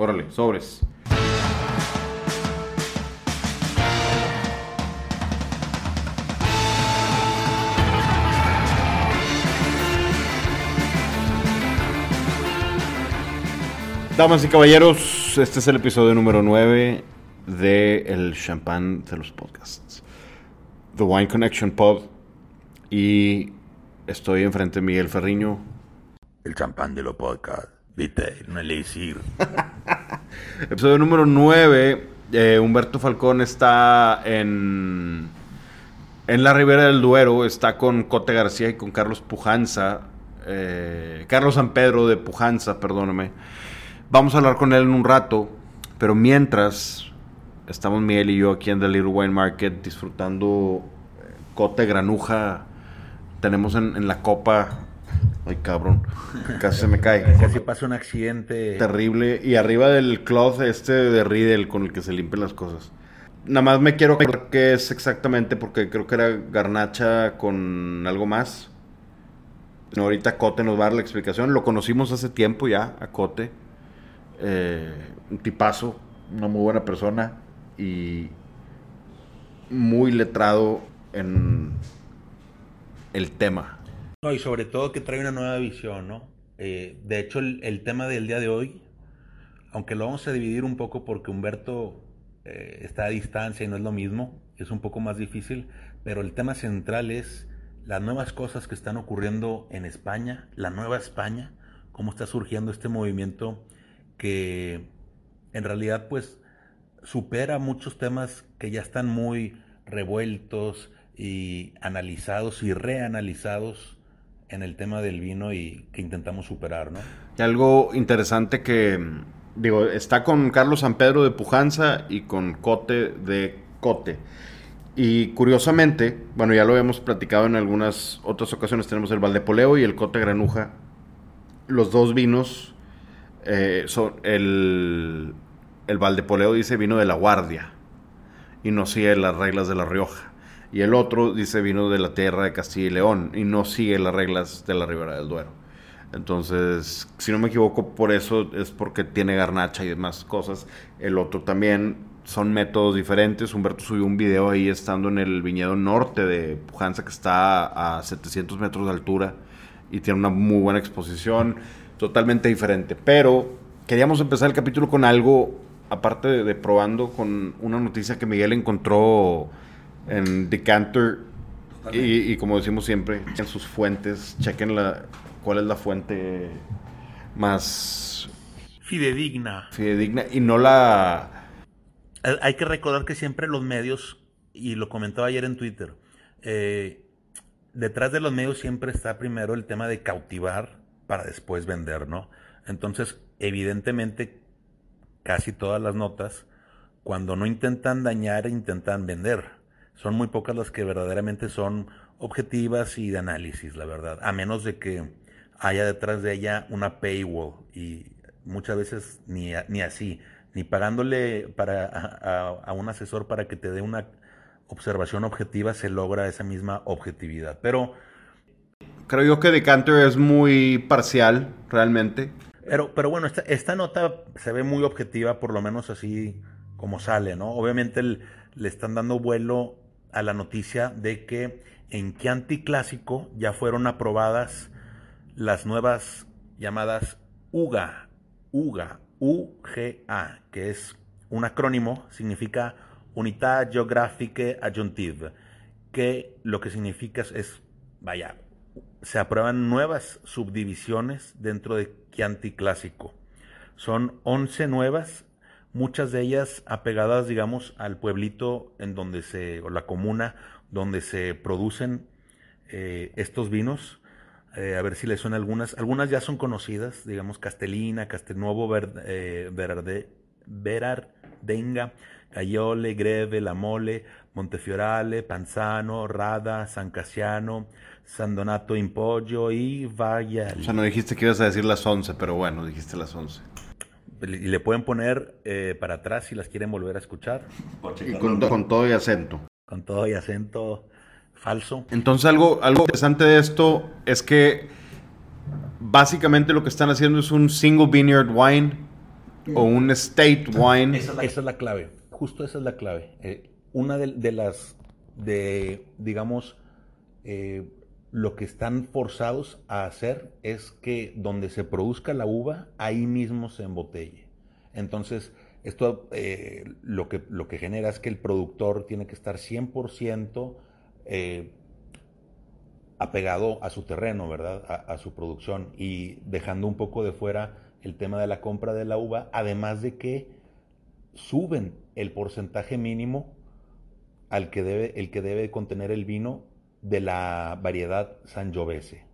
Órale, sobres. Damas y caballeros, este es el episodio número 9 de El Champán de los Podcasts. The Wine Connection Pod. Y estoy enfrente de Miguel Ferriño. El champán de los podcasts. Viste, no le decir. Episodio número 9. eh, Humberto Falcón está en, en la Ribera del Duero. Está con Cote García y con Carlos Pujanza. eh, Carlos San Pedro de Pujanza, perdóname. Vamos a hablar con él en un rato. Pero mientras, estamos Miguel y yo aquí en The Little Wine Market disfrutando eh, Cote Granuja. Tenemos en, en la copa. Ay, cabrón. Casi se me cae Casi pasa un accidente. terrible. Y arriba del cloth este de Riddle con el que se limpian las cosas. Nada más me quiero acordar qué es exactamente porque creo que era garnacha con algo más. No, ahorita Cote nos va a dar la explicación. Lo conocimos hace tiempo ya, a Cote. Eh, un tipazo, una muy buena persona y muy letrado en el tema. No, y sobre todo que trae una nueva visión, ¿no? Eh, de hecho, el, tema del día de hoy, aunque lo vamos a dividir un poco porque Humberto eh, está a distancia y no es lo mismo, es un poco más difícil, pero el tema central es las nuevas cosas que están ocurriendo en España, la nueva España, cómo está surgiendo este movimiento que en realidad pues supera muchos temas que ya están muy revueltos y analizados y reanalizados en el tema del vino y que intentamos superar, ¿no? Y algo interesante que, digo, está con Carlos San Pedro de Pujanza y con Cote de Cote. Y curiosamente, bueno, ya lo habíamos platicado en algunas otras ocasiones, tenemos el Valdepoleo y el Cote Granuja. Los dos vinos, eh, son el, el Valdepoleo dice vino de la Guardia y no sigue las reglas de La Rioja. Y el otro dice vino de la tierra de Castilla y León y no sigue las reglas de la Ribera del Duero. Entonces, si no me equivoco, por eso es porque tiene garnacha y demás cosas. El otro también son métodos diferentes. Humberto subió un video ahí estando en el viñedo norte de Pujanza que está a 700 metros de altura y tiene una muy buena exposición, totalmente diferente. Pero queríamos empezar el capítulo con algo, aparte de, de probando, con una noticia que Miguel encontró en Decanter. Y, y como decimos siempre, en sus fuentes, chequen la, cuál es la fuente más Fidedigna. fidedigna y no la... Hay que recordar que siempre los medios, y lo comentaba ayer en Twitter, eh, detrás de los medios siempre está primero el tema de cautivar para después vender, ¿no? Entonces, evidentemente, casi todas las notas, cuando no intentan dañar, intentan vender. Son muy pocas las que verdaderamente son objetivas y de análisis, la verdad. A menos de que haya detrás de ella una paywall y muchas veces ni, ni así, ni pagándole para, a, a- a un asesor para que te dé una observación objetiva se logra esa misma objetividad. Pero, Creo yo que Decanter es muy parcial, realmente. pero, pero bueno, esta, esta nota se ve muy objetiva, por lo menos así como sale, ¿no? Obviamente el- le están dando vuelo a la noticia de que en Chianti Clásico ya fueron aprobadas las nuevas llamadas UGA, UGA, UGA, que es un acrónimo, significa Unità Geographique Adjunctive, que lo que significa es, es, vaya, se aprueban nuevas subdivisiones dentro de Chianti Clásico. Son 11 nuevas, muchas de ellas apegadas, digamos, al pueblito en donde se, o la comuna donde se producen eh, estos vinos. Eh, a ver si les suenan algunas. Algunas ya son conocidas, digamos, Castellina, Castelnuovo, Ver, eh, Verarde, Verardenga, Caiole, Greve, La Mole, Montefiorale, Panzano, Rada, San Casiano, San Donato in Poggio y Vallal. O sea, no dijiste que ibas a decir las 11, pero bueno, dijiste las 11. Y le pueden poner eh, para atrás si las quieren volver a escuchar, Y con, con todo y acento. con todo y acento falso. Entonces algo, algo interesante de esto es que básicamente lo que están haciendo es un single vineyard wine. o un state wine. Esa es la, clave, justo esa es la clave. Eh, una de, las, de, digamos, eh, lo que están forzados a hacer es que donde se produzca la uva, ahí mismo se embotelle. Entonces, esto eh, lo, que, lo que genera es que el productor tiene que estar 100% eh, apegado a su terreno, ¿verdad? A, a, su producción y dejando un poco de fuera el tema de la compra de la uva, además de que suben el porcentaje mínimo al que debe, el que debe contener el vino de la variedad Sangiovese.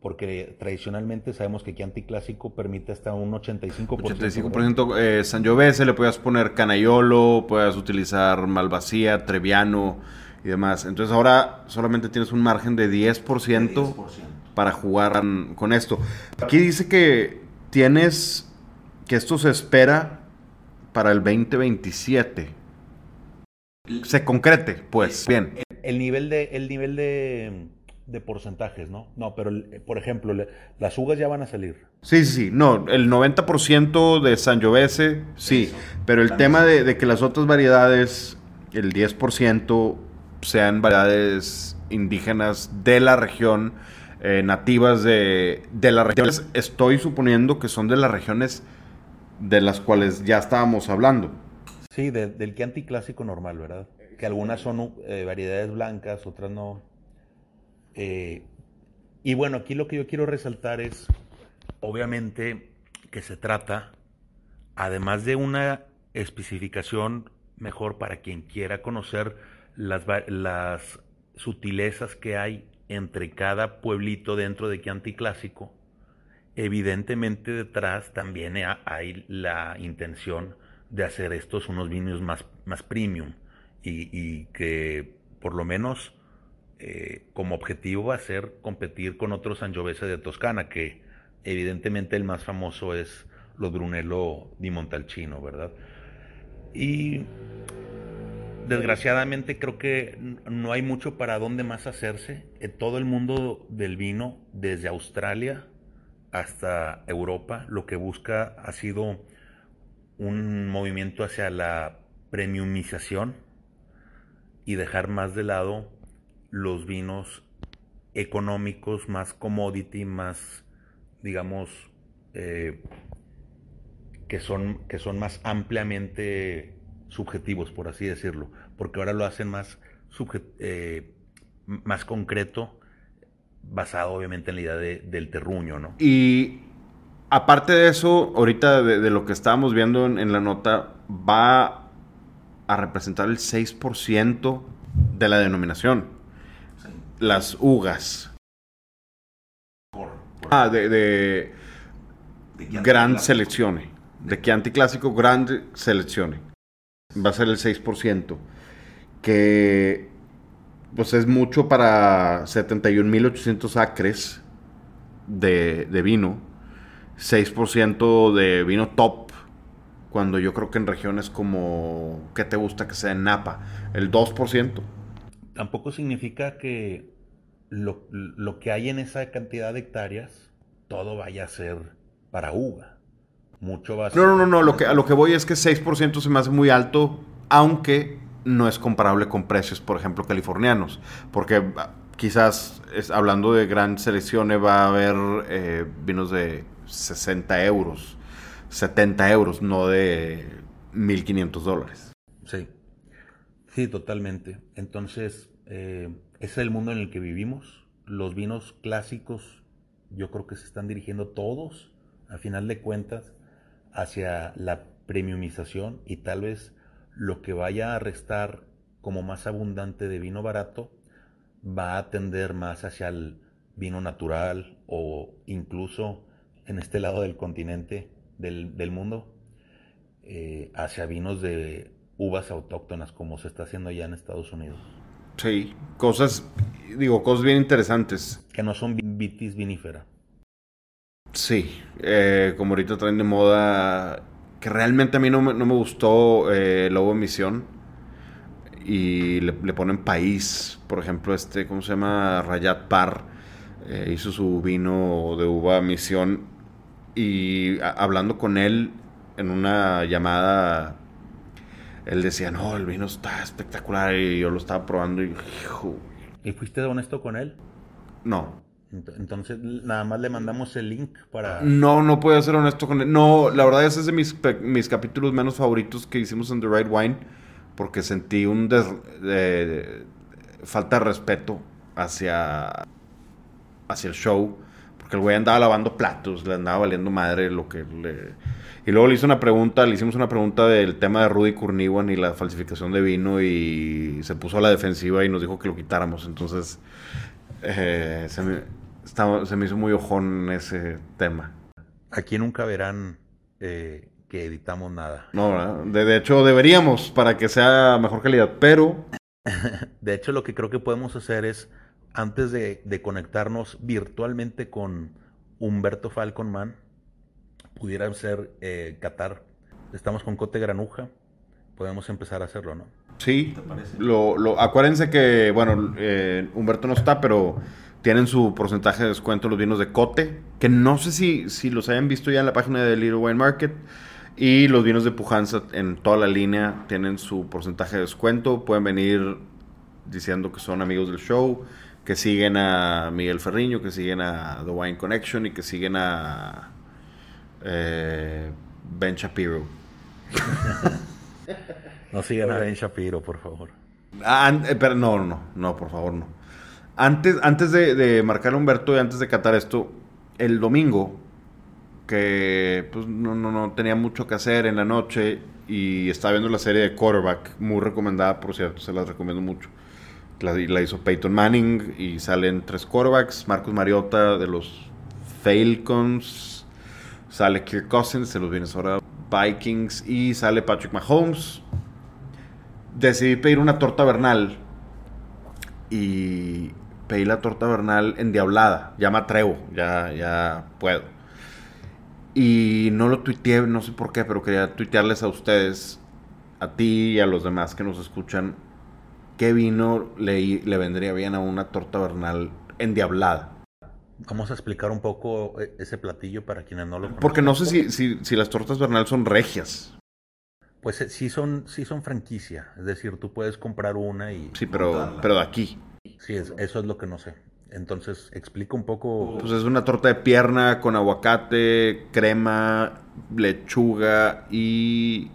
Porque tradicionalmente sabemos que Chianti Clásico permite hasta un 85%. 85% eh, Sangiovese, le puedes poner Canaiolo, puedes utilizar Malvasía, Treviano y demás. Entonces ahora solamente tienes un margen de 10%, para jugar con esto. Aquí dice que tienes que esto se espera para el 2027. Se concrete, pues, bien el nivel de, el nivel de, porcentajes, ¿no? No, pero por ejemplo, las uvas ya van a salir. Sí, sí, sí. No, el 90% de Sangiovese, sí. pero el tema de, que las otras variedades, el 10%, sean variedades indígenas de la región, eh, nativas de, de las regiones, estoy suponiendo que son de las regiones de las cuales ya estábamos hablando. Sí, del que anticlásico normal, ¿verdad? Que algunas son eh, variedades blancas, otras no. Eh, y bueno, aquí lo que yo quiero resaltar es, obviamente, que se trata, además de una especificación mejor para quien quiera conocer las, sutilezas que hay entre cada pueblito dentro de Chianti Clásico, evidentemente detrás también hay la intención de hacer estos unos vinos más, más premium y, que por lo menos eh, como objetivo va a ser competir con otros Sangiovese de Toscana, que evidentemente el más famoso es los Brunello di Montalcino, ¿verdad? Y desgraciadamente creo que no hay mucho para dónde más hacerse. En todo el mundo del vino, desde Australia hasta Europa, lo que busca ha sido un movimiento hacia la premiumización y dejar más de lado los vinos económicos, más commodity, más, digamos, eh, que, son, que son más ampliamente subjetivos, por así decirlo, porque ahora lo hacen más, eh, más concreto, basado obviamente en la idea del terruño, ¿no? Y aparte de eso, ahorita de, lo que estábamos viendo en la nota, va a representar el 6% de la denominación. Las ugas. Ah, de, de, Gran Seleccione. De Chianti Clásico Grand Seleccione. Va a ser el 6%. Que pues es mucho para 71.800 acres de, de vino. 6% de vino top cuando yo creo que en regiones como, ¿qué te gusta que sea en Napa? El 2%. Tampoco significa que lo, que hay en esa cantidad de hectáreas, todo vaya a ser para uva. Mucho va a ser... No, no, no, no. Lo que, a lo que voy es que 6% se me hace muy alto, aunque no es comparable con precios, por ejemplo, californianos. Porque ah, quizás, es, hablando de gran selección, va a haber eh, vinos de 60 euros 70 euros, no de 1.500 dólares. Sí, sí, totalmente. Entonces, eh, ese es el mundo en el que vivimos. Los vinos clásicos, yo creo que se están dirigiendo todos, a final de cuentas, hacia la premiumización y tal vez lo que vaya a restar como más abundante de vino barato va a tender más hacia el vino natural o incluso en este lado del continente del, mundo eh, hacia vinos de uvas autóctonas, como se está haciendo ya en Estados Unidos. Sí, cosas, digo, cosas bien interesantes. Que no son vitis vinífera. Sí, eh, como ahorita traen de moda, que realmente a mí no me, no me gustó eh, Lobo Emisión. Y le, ponen país, por ejemplo, este, ¿cómo se llama? Rayat Par. Eh, hizo su vino de uva misión y hablando con él, en una llamada, él decía, no, el vino está espectacular y yo lo estaba probando y, hijo, ¿Y fuiste honesto con él? no. Ent- Entonces, nada más le mandamos el link para... No, no puedo ser honesto con él. No, la verdad ese es de mis, mis capítulos menos favoritos que hicimos en The Right Wine, porque sentí un des- de- de- falta de respeto hacia, hacia el show, porque el güey andaba lavando platos, le andaba valiendo madre lo que le... Y luego le hice una pregunta, le hicimos una pregunta del tema de Rudy Kurniwan y la falsificación de vino y se puso a la defensiva y nos dijo que lo quitáramos. Entonces, eh, se, me, estaba- se me hizo muy ojón ese tema. Aquí nunca verán eh, que editamos nada. No, de hecho deberíamos para que sea mejor calidad, pero De hecho, lo que creo que podemos hacer es, antes de, de conectarnos virtualmente con Humberto Falconman, pudiera ser eh, Qatar. Estamos con Cote Granuja. Podemos empezar a hacerlo, ¿no? sí, lo, lo- acuérdense que, bueno, eh, Humberto no está, pero tienen su porcentaje de descuento los vinos de Cote, que no sé si, si los hayan visto ya en la página de Little Wine Market. Y los vinos de Pujanza en toda la línea tienen su porcentaje de descuento. Pueden venir diciendo que son amigos del show, que siguen a Miguel Ferriño, que siguen a The Wine Connection y que siguen a eh, Ben Shapiro. No sigan a Ben Shapiro, por favor. Ah, eh, pero no, no, no, por favor, no. Antes, antes de, de marcar a Humberto y antes de catar esto, el domingo, que pues no, no, no tenía mucho que hacer en la noche y estaba viendo la serie de Quarterback, muy recomendada, por cierto, se las recomiendo mucho. La, la hizo Peyton Manning y salen tres quarterbacks, Marcus Mariota de los Falcons, sale Kirk Cousins de los Minnesota Vikings y sale Patrick Mahomes decidí pedir una torta vernal y pedí la torta vernal endiablada. Ya me atrevo, ya, ya puedo. Y no lo tuiteé, no sé por qué, pero quería tuitearles a ustedes, a ti y a los demás que nos escuchan, qué vino le, le vendría bien a una torta vernal endiablada. Vamos a explicar un poco eh, ese platillo para quienes no lo conocen. Porque no sé si, si, si las tortas vernal son regias. Pues eh, sí son, sí son franquicia. Es decir, tú puedes comprar una y... Sí, pero, pero de aquí. Sí, es- eso es lo que no sé. Entonces, explica un poco... Pues es una torta de pierna con aguacate, crema, lechuga y.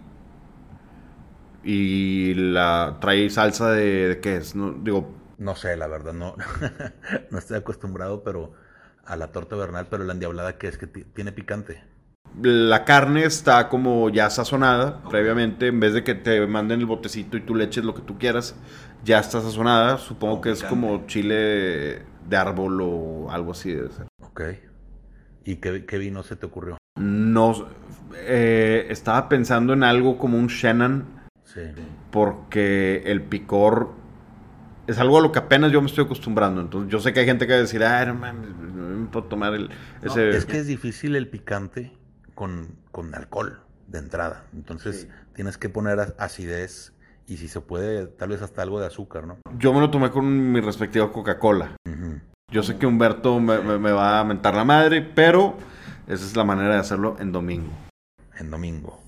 Y la trae salsa de, de qué es, no digo, No sé, la verdad, no, no estoy acostumbrado, pero a la torta vernal, pero la endiablada que es que ti- tiene picante. la carne está como ya sazonada previamente, en vez de que te manden el botecito y tú le eches lo que tú quieras, ya está sazonada, supongo que es como chile de árbol o algo así debe ser. Ok. ¿Y qué, qué vino se te ocurrió? No, eh, estaba pensando en algo como un Shannon, Sí. porque el picor es algo a lo que apenas yo me estoy acostumbrando. Entonces, yo sé que hay gente que va a decir, ah, no mames, no me puedo tomar el, ese. Es que es difícil el picante con, con alcohol de entrada. Entonces, Sí. tienes que poner acidez y si se puede, tal vez hasta algo de azúcar, ¿no? Yo me lo tomé con mi respectiva Coca-Cola. Yo sé que Humberto me, me- me va a mentar la madre, pero esa es la manera de hacerlo en domingo. En domingo.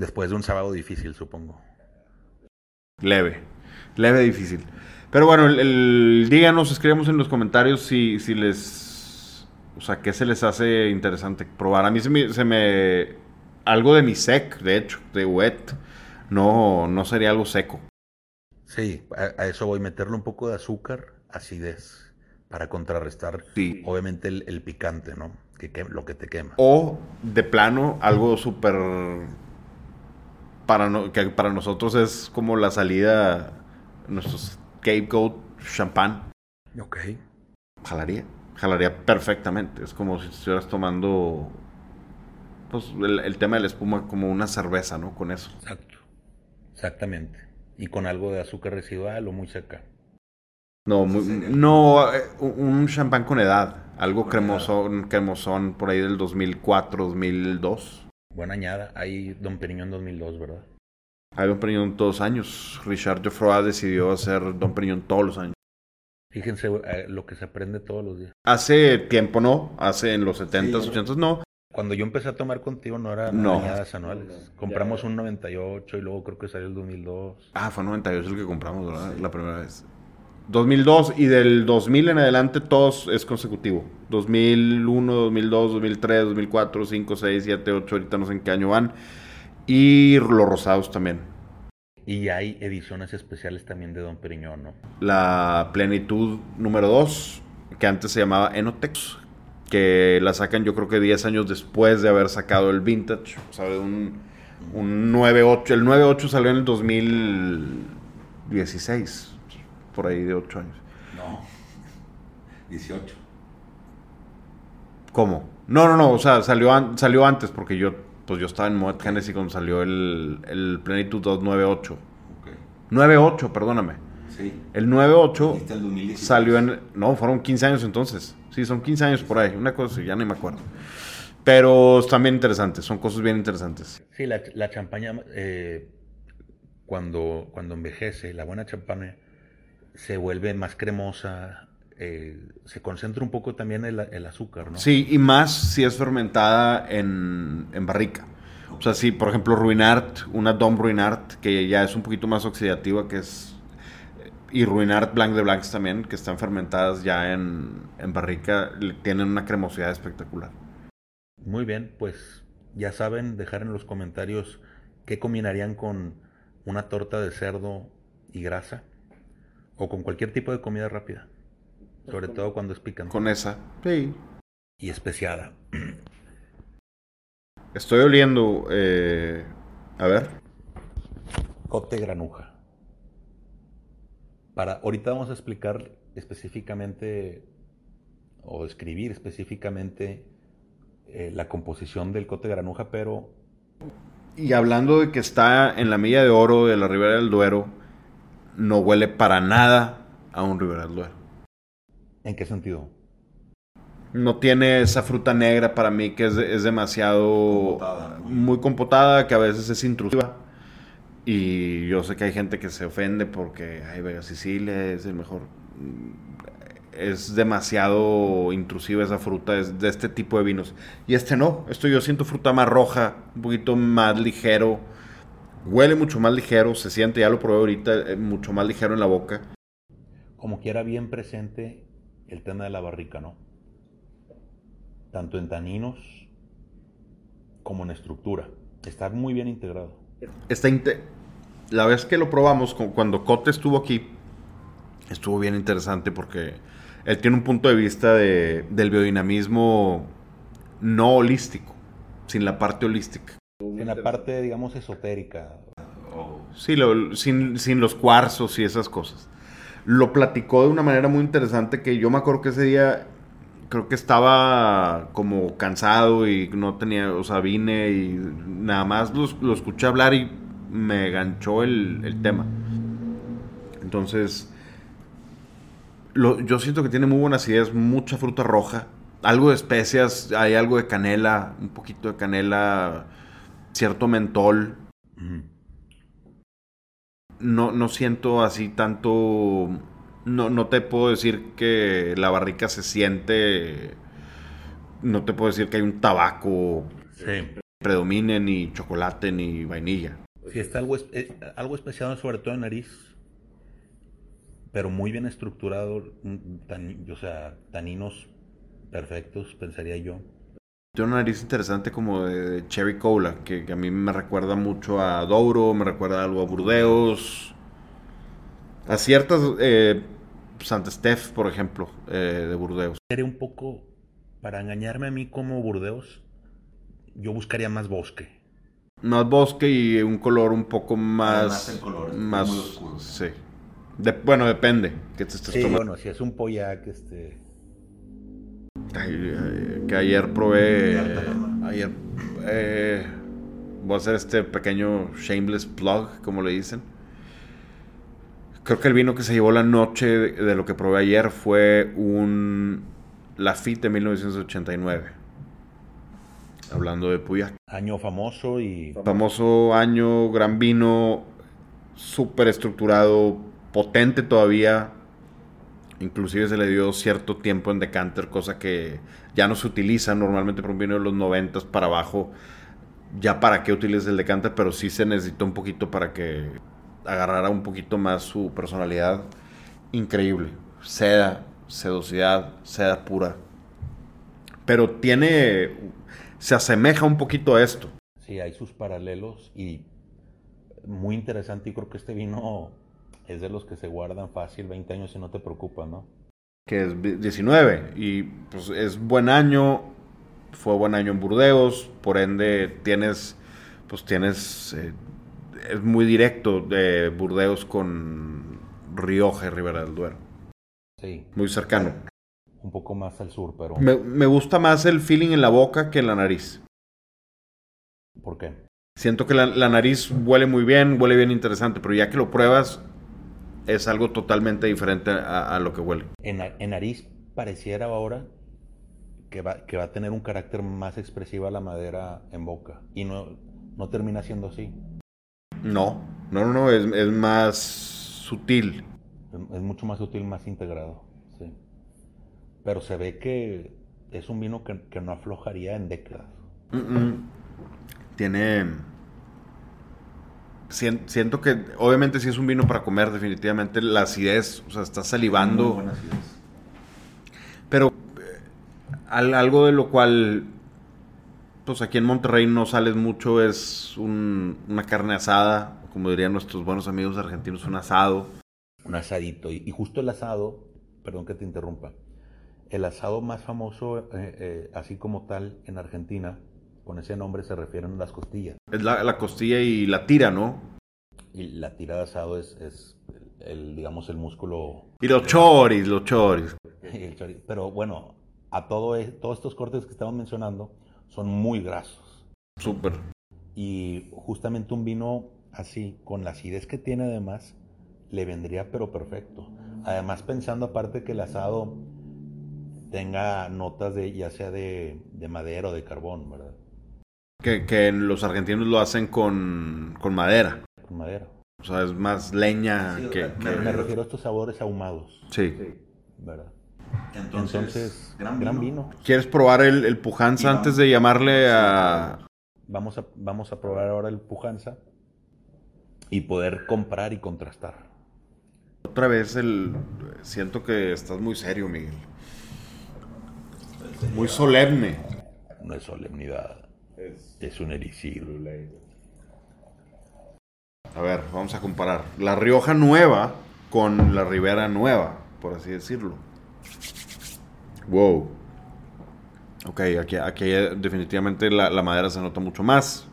Después de un sábado difícil, supongo. Leve, leve, difícil. Pero bueno, el, el- díganos, escribamos en los comentarios si, si les... O sea, qué se les hace interesante probar. A mí se me... se me- algo de mi sec, de hecho, de wet. No, no sería algo seco. Sí, a, a eso voy. Meterle un poco de azúcar, acidez, para contrarrestar, Sí. obviamente, el, el picante, ¿no? Que, que- lo que te quema. O de plano, algo súper... Para, no- que para nosotros es como la salida, nuestros scapegoat champán. Ok. Jalaría. Jalaría perfectamente. Es como si estuvieras tomando pues, el, el tema de la espuma como una cerveza, ¿no? Con eso. Exacto. Exactamente. Y con algo de azúcar residual o muy seca. No, muy- no eh, un champán con edad. Algo cremosón, cremosón por ahí del 2004, 2002. Buena añada. Hay Don Periñón 2002, ¿verdad? Hay Don Periñón todos los años. Richard Geoffroy decidió hacer Don Periñón todos los años. Fíjense eh, lo que se aprende todos los días. Hace tiempo no, hace en los 70s, Sí. 80s no. Cuando yo empecé a tomar contigo no eran No. añadas anuales. Compramos un 98 y luego creo que salió el 2002. Ah, fue 98 el que compramos, ¿verdad? La primera vez. 2002 y del 2000 en adelante todos es consecutivo. 2001, 2002, 2003, 2004, 5, 6, 7, 8, ahorita no sé en qué año van. Y los rosados también. Y hay ediciones especiales también de Don Periñón, ¿no? La plenitud número 2, que antes se llamaba Enotex, que la sacan yo creo que 10 años después de haber sacado el Vintage. O sea, un, un 9.8. El 9.8 salió en el 2016, por ahí de 8 años. No. 18. ¿Cómo? No, no, no, o sea, salió, an- salió antes porque yo, pues yo estaba en Moet Genesis cuando salió el, el Plenitud 298. Ok. 98, perdóname. Sí. El 98 Dijiste el 2016. salió en... No, fueron 15 años entonces. Sí, son 15 años por ahí. Una cosa, así, ya ni me acuerdo. Pero están bien interesantes, son cosas bien interesantes. Sí, la, la champaña, eh, cuando, cuando envejece, la buena champaña se vuelve más cremosa, eh, se concentra un poco también el, el azúcar, ¿no? Sí, y más si es fermentada en, en barrica. O sea, si por ejemplo Ruinart, una Dom Ruinart, que ya es un poquito más oxidativa, que es... Y Ruinart Blanc de Blancs también, que están fermentadas ya en, en barrica, tienen una cremosidad espectacular. Muy bien, pues ya saben, dejar en los comentarios qué combinarían con una torta de cerdo y grasa o con cualquier tipo de comida rápida, sobre todo cuando es picante Con esa, sí. y especiada. Estoy oliendo, eh, a ver, Cote granuja. Para, ahorita vamos a explicar específicamente o describir específicamente eh, la composición del cote granuja, pero Y hablando de que está en la milla de oro de la Ribera del Duero, no huele para nada a un Ribera del Duero. ¿en qué sentido? No tiene esa fruta negra para mí que es, es demasiado Compotada, ¿no? muy compotada, que a veces es intrusiva. Y yo sé que hay gente que se ofende porque, ay, Vega Sicilia es el mejor. Es demasiado intrusiva esa fruta, es de este tipo de vinos. Y este no, esto yo siento fruta más roja, un poquito más ligero. Huele mucho más ligero, se siente, ya lo probé ahorita, eh, mucho más ligero en la boca. Como quiera bien presente el tema de la barrica, ¿no? Tanto en taninos como en estructura. Está muy bien integrado. Está inte- la vez que lo probamos, cu- cuando Cote estuvo aquí, estuvo bien interesante porque él tiene un punto de vista de- del biodinamismo no holístico, sin la parte holística. En la parte, digamos, esotérica. Oh, Sí, lo- sin, sin los cuarzos y esas cosas. Lo platicó de una manera muy interesante que yo me acuerdo que ese día creo que estaba como cansado y no tenía, o sea, vine y nada más lo, lo escuché hablar y me ganchó el, el tema. Entonces, lo- yo siento que tiene muy buenas ideas, mucha fruta roja, algo de especias, hay algo de canela, un poquito de canela, cierto mentol, no, no siento así tanto. No, no te puedo decir que la barrica se siente. No te puedo decir que hay un tabaco Sí. predomine, ni chocolate, ni vainilla. Sí, está algo, eh, algo especial, sobre todo en nariz, pero muy bien estructurado, un tan- o sea, taninos perfectos, pensaría yo. Tiene una nariz interesante como de cherry cola, que, que a mí me recuerda mucho a Douro, me recuerda algo a Burdeos. A ciertas. Eh, Santa Steph, por ejemplo, eh, de Burdeos. Sería un poco, para engañarme a mí como Burdeos, yo buscaría más bosque. Más bosque y un color un poco más. Además, el color es más muy oscuro. Sí. De- bueno, depende. Que te estés Sí, tomando. bueno, si es un pollac, este... Ay, que ayer probé. Ayer. eh, voy a hacer este pequeño shameless plug, como le dicen. Creo que el vino que se llevó la noche de, de lo que probé ayer fue un Lafitte de 1989. Hablando de Puyac. Año famoso y... Famoso año, gran vino, súper estructurado, potente todavía, Inclusive se le dio cierto tiempo en decanter, cosa que ya no se utiliza normalmente por un vino de los 90 para abajo. Ya para qué utilices el decanter, pero sí se necesitó un poquito para que agarrara un poquito más su personalidad. Increíble. Seda, sedosidad, seda pura. Pero tiene. Se asemeja un poquito a esto. Sí, hay sus paralelos y muy interesante. Y creo que este vino es de los que se guardan fácil 20 años y no te preocupa, ¿no? Que es 19 y pues es buen año, fue buen año en Burdeos, por ende tienes, pues tienes, eh, es muy directo de Burdeos con Rioja y Ribera del Duero. Sí. Muy cercano. Un poco más al sur, pero... Me, me gusta más el feeling en la boca que en la nariz. ¿Por qué? Siento que la, la nariz huele muy bien, huele bien interesante, pero ya que lo pruebas, es algo totalmente diferente a, a lo que huele. En, en, nariz pareciera ahora que va, que va a tener un carácter más expresiva la madera en boca. Y no, no termina siendo así. No, no, no, no es, es más sutil. Es, es, mucho más sutil, más integrado. Sí. Pero se ve que es un vino que, que no aflojaría en décadas. Mm -mm. Tiene siento que obviamente si es un vino para comer definitivamente la acidez o sea está salivando. Pero eh, algo de lo cual pues aquí en Monterrey no sales mucho es un, una carne asada como dirían nuestros buenos amigos argentinos un asado. Un asadito. Y, y justo el asado perdón que te interrumpa el asado más famoso eh, eh, así como tal en Argentina con ese nombre se refieren a las costillas. Es la, la, costilla y la tira, ¿no? Y la tira de asado es, es el, el, digamos, el músculo... Y los choris, los choris. Pero bueno, a todo, todos estos cortes que estamos mencionando son muy grasos. Súper. Y justamente un vino así, con la acidez que tiene además, le vendría pero perfecto. Además pensando aparte que el asado tenga notas de ya sea de, de madera o de carbón, ¿verdad? Que, que, los argentinos lo hacen con, con, madera. Con madera. O sea, es más leña sí, que, me, que, me, refiero a estos sabores ahumados. Sí. ¿Verdad? Entonces, Entonces gran, gran vino. vino. ¿Quieres probar el, el pujanza vamos- antes de llamarle a... Vamos a, vamos a probar ahora el pujanza y poder comprar y contrastar. Otra vez el... Siento que estás muy serio, Miguel. Muy solemne. No es solemnidad, es un elixir. A ver, vamos a comparar. La Rioja Nueva con la Ribera Nueva, por así decirlo. Wow. Ok, aquí, aquí definitivamente la, la madera se nota mucho más.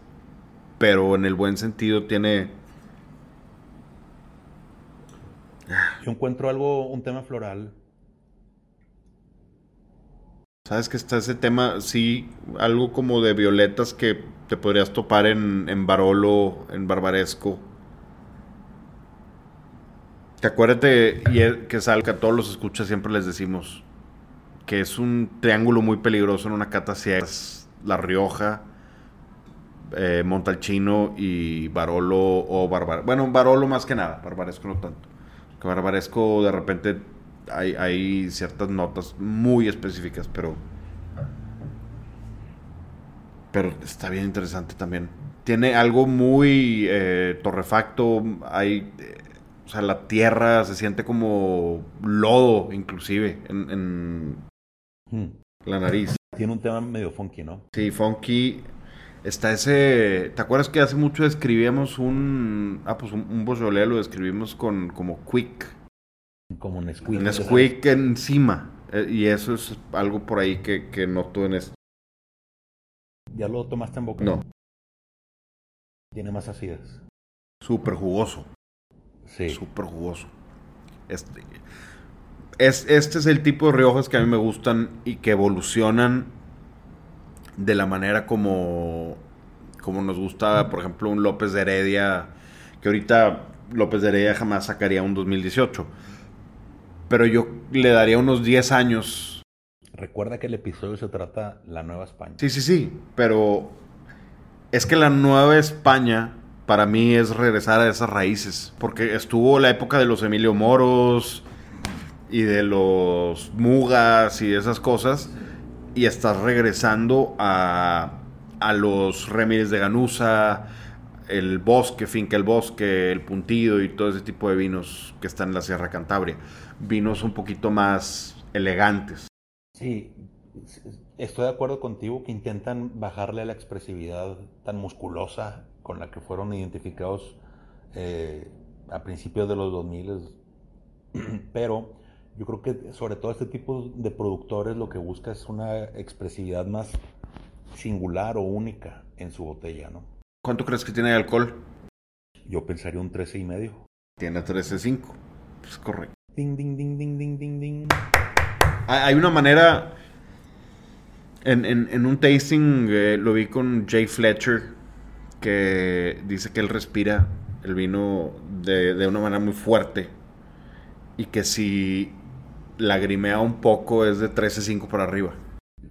Pero en el buen sentido tiene... Yo encuentro algo, un tema floral. ¿Sabes que está ese tema? Sí, algo como de violetas que te podrías topar en, en Barolo, en Barbaresco. Que acuérdate, que es que a todos los escuchas siempre les decimos, que es un triángulo muy peligroso en una cata ciega. Es La Rioja, eh, Montalcino y Barolo o Barbar... Bueno, Barolo más que nada, Barbaresco no tanto. Que Barbaresco de repente hay, hay ciertas notas muy específicas, pero... Pero está bien interesante también. Tiene algo muy eh, torrefacto, hay... eh, o sea, la tierra se siente como lodo, inclusive, en, en Hmm. la nariz. Tiene un tema medio funky, ¿no? Sí, funky. Está ese. ¿Te acuerdas que hace mucho escribíamos un. Ah, pues un, un lo describimos con como quick. Como. Un squeak encima. Eh, y eso es algo por ahí que, que noto en esto. ¿Ya lo tomaste en boca? No, Tiene más acidez. súper jugoso. Sí. Súper jugoso. Este, es, este es el tipo de riojas que a mí me gustan y que evolucionan de la manera como, como nos gusta, por ejemplo, un López de Heredia, que ahorita López de Heredia jamás sacaría un 2018. Pero yo le daría unos 10 años. Recuerda que el episodio se trata la Nueva España. Sí, sí, sí, pero es que la nueva España para mí es regresar a esas raíces, porque estuvo la época de los Emilio Moros, y de los mugas y esas cosas y estás regresando a, a los Remires de Ganusa, el bosque, Finca el Bosque, el Puntido y todo ese tipo de vinos que están en la Sierra Cantabria. Vinos un poquito más elegantes. Sí, estoy de acuerdo contigo que intentan bajarle la expresividad tan musculosa con la que fueron identificados eh, a principios de los 2000, pero yo creo que sobre todo este tipo de productores lo que busca es una expresividad más singular o única en su botella, ¿no? ¿Cuánto crees que tiene de alcohol? Yo pensaría un 13 y medio. Tiene 13.5. Es correcto. Ding, ding, ding, ding, ding, ding, ding. Hay una manera. En, en- en un tasting eh, lo vi con Jay Fletcher. Que dice que él respira el vino de, de una manera muy fuerte. Y que si lagrimea un poco es de 13.5 para arriba.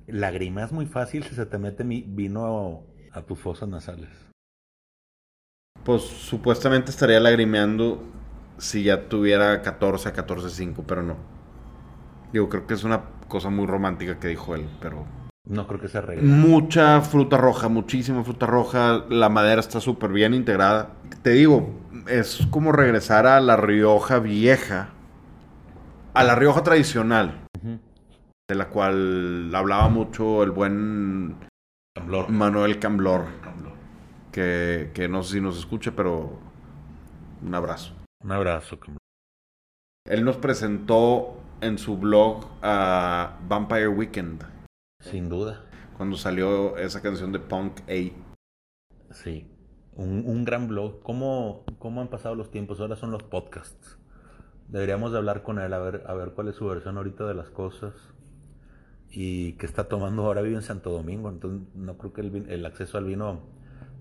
Lagrimas muy fácil si se te mete mi vino a tus fosas nasales. Pues supuestamente estaría lagrimeando si ya tuviera 14 a 14.5, pero no. Digo, creo que es una cosa muy romántica que dijo él, pero No creo que se arregle. Mucha fruta roja, muchísima fruta roja. La madera está súper bien integrada. Te digo, es como regresar a la Rioja vieja. A la Rioja tradicional, de la cual hablaba mucho el buen. Manuel Camblor. Que, que no sé si nos escucha, pero un abrazo. Un abrazo. Él nos presentó en su blog a Vampire Weekend, Sin duda. cuando salió esa canción de Punk A. Sí. Un, un gran blog. ¿Cómo, ¿Cómo han pasado los tiempos? Ahora son los podcasts. Deberíamos de hablar con él a ver, a ver cuál es su versión ahorita de las cosas. Y qué está tomando ahora. Vive en Santo Domingo. Entonces no creo que el, el acceso al vino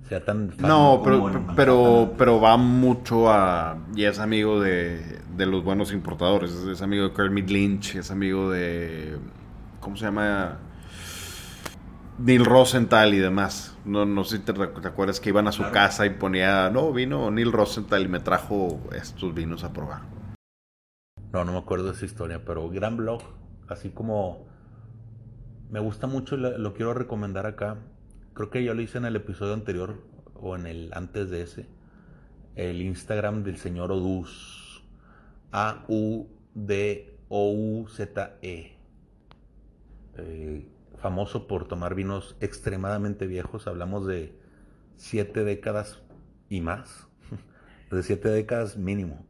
sea tan fácil. No, pero, pero, pero va mucho a... Y es amigo de, de los buenos importadores. Es, es amigo de Kermit Lynch, es amigo de... ¿Cómo se llama? Neil Rosenthal y demás. No, no sé si te, acuerdas que iban a su Claro. casa y ponía... No, vino Neil Rosenthal y me trajo estos vinos a probar. No, no me acuerdo de esa historia, pero gran blog. Así como me gusta mucho, y lo, lo quiero recomendar acá. Creo que yo lo hice en el episodio anterior o en el antes de ese. El Instagram del señor Oduz. A-U-D-O-U-Z-E. Eh, famoso por tomar vinos extremadamente viejos. Hablamos de siete décadas y más. De siete décadas mínimo.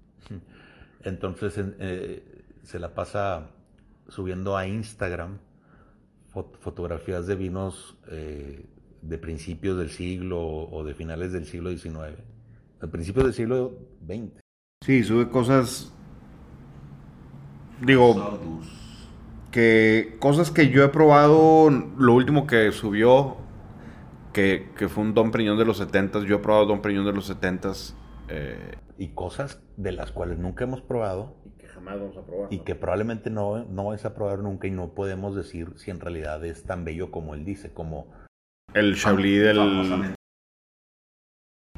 Entonces en- eh, se la pasa subiendo a Instagram fot- fotografías de vinos eh, de principios del siglo o de finales del siglo XIX. De principios del siglo XX. Sí, sube cosas... Digo, que cosas que yo he probado, lo último que subió, que, que fue un Don Priñón de los 70 yo he probado Don Priñón de los 70 eh, Y cosas de las cuales nunca hemos probado y que jamás vamos a probar. y que probablemente no, no vais a probar nunca y no podemos decir si en realidad es tan bello como él dice, como El Chablis del Famosamente.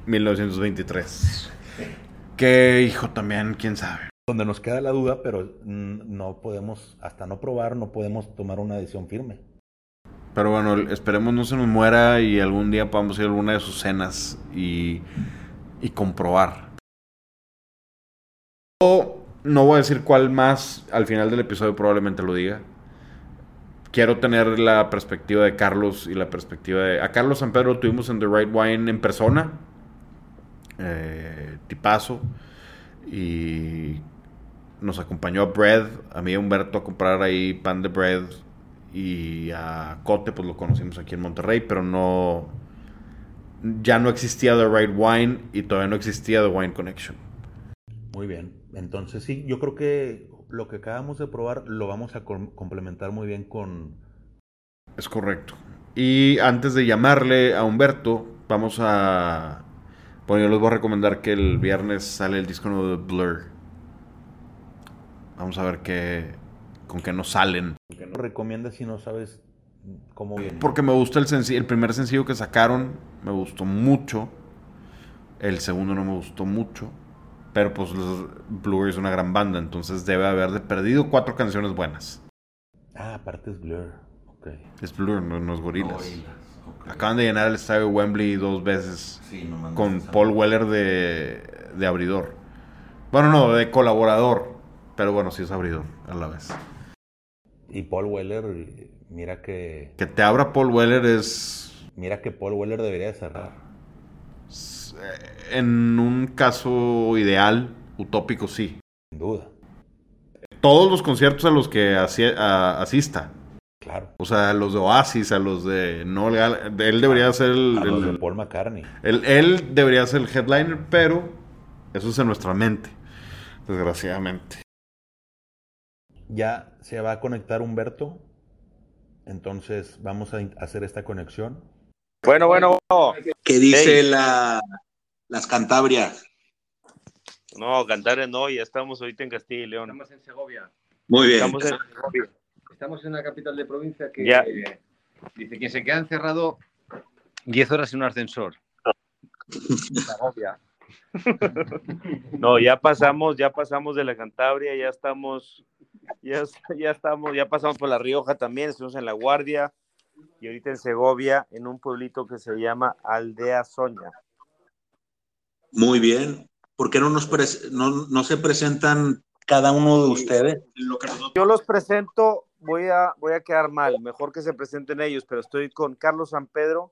1923. Que, hijo, también, quién sabe. donde nos queda la duda, pero no podemos, hasta no probar, no podemos tomar una decisión firme. Pero bueno, esperemos no se nos muera y algún día podamos ir a alguna de sus cenas y, y comprobar. O no voy a decir cuál más, al final del episodio probablemente lo diga. Quiero tener la perspectiva de Carlos y la perspectiva de... A Carlos San Pedro lo tuvimos en The Right Wine en persona. Eh, tipazo. Y nos acompañó a Bread, a mí y a Humberto a comprar ahí pan de bread y a Cote pues lo conocimos aquí en Monterrey, pero no ya no existía The Right Wine y todavía no existía The Wine Connection. Muy bien. Entonces sí, yo creo que lo que acabamos de probar lo vamos a com- complementar muy bien con... Es correcto. Y antes de llamarle a Humberto, vamos a bueno, yo les voy a recomendar que el viernes sale el disco nuevo de Blur. Vamos a ver qué con qué nos salen. ¿Qué nos recomiendas si no sabes cómo viene? Porque me gusta el sencillo, el primer sencillo que sacaron, me gustó mucho. El segundo no me gustó mucho. Pero pues los- Blur es una gran banda, entonces debe haber de perdido cuatro canciones buenas. Ah, aparte es Blur. Ok. Es Blur, no, no es Gorilas. Acaban de llenar el estadio Wembley dos veces Sí, no mandes con Paul Weller de, de abridor. Bueno, no, de colaborador. Pero bueno, sí es abridor a la vez. Y Paul Weller, mira que. Que te abra Paul Weller es, Mira que Paul Weller debería de cerrar. Eh, en un caso ideal, utópico, sí. Sin duda. Todos los conciertos a los que asista. Claro. O sea, a los de Oasis, a los de Noel Gall- Él debería ser el, A los el- de Paul McCartney. Él, él debería ser el headliner, pero eso es en nuestra mente, desgraciadamente. Ya se va a conectar Humberto. Entonces vamos a hacer esta conexión. Bueno, bueno, bueno. ¿Qué dice Hey. la, las Cantabrias? No, Cantares no, ya estamos ahorita en Castilla y León. Estamos en Segovia. Muy bien. Estamos en Segovia. Estamos en una capital de provincia que Ya. eh, dice quien se queda encerrado 10 horas en un ascensor. Segovia. No, ya pasamos, ya pasamos de la Cantabria, ya estamos, ya, ya estamos, ya pasamos por La Rioja también, estuvimos en La Guardia y ahorita en Segovia, en un pueblito que se llama Aldea Soña. Muy bien. ¿Por qué no, nos no, no se presentan cada uno de ustedes? Yo los presento, voy a, voy a quedar mal, mejor que se presenten ellos, pero estoy con Carlos San Pedro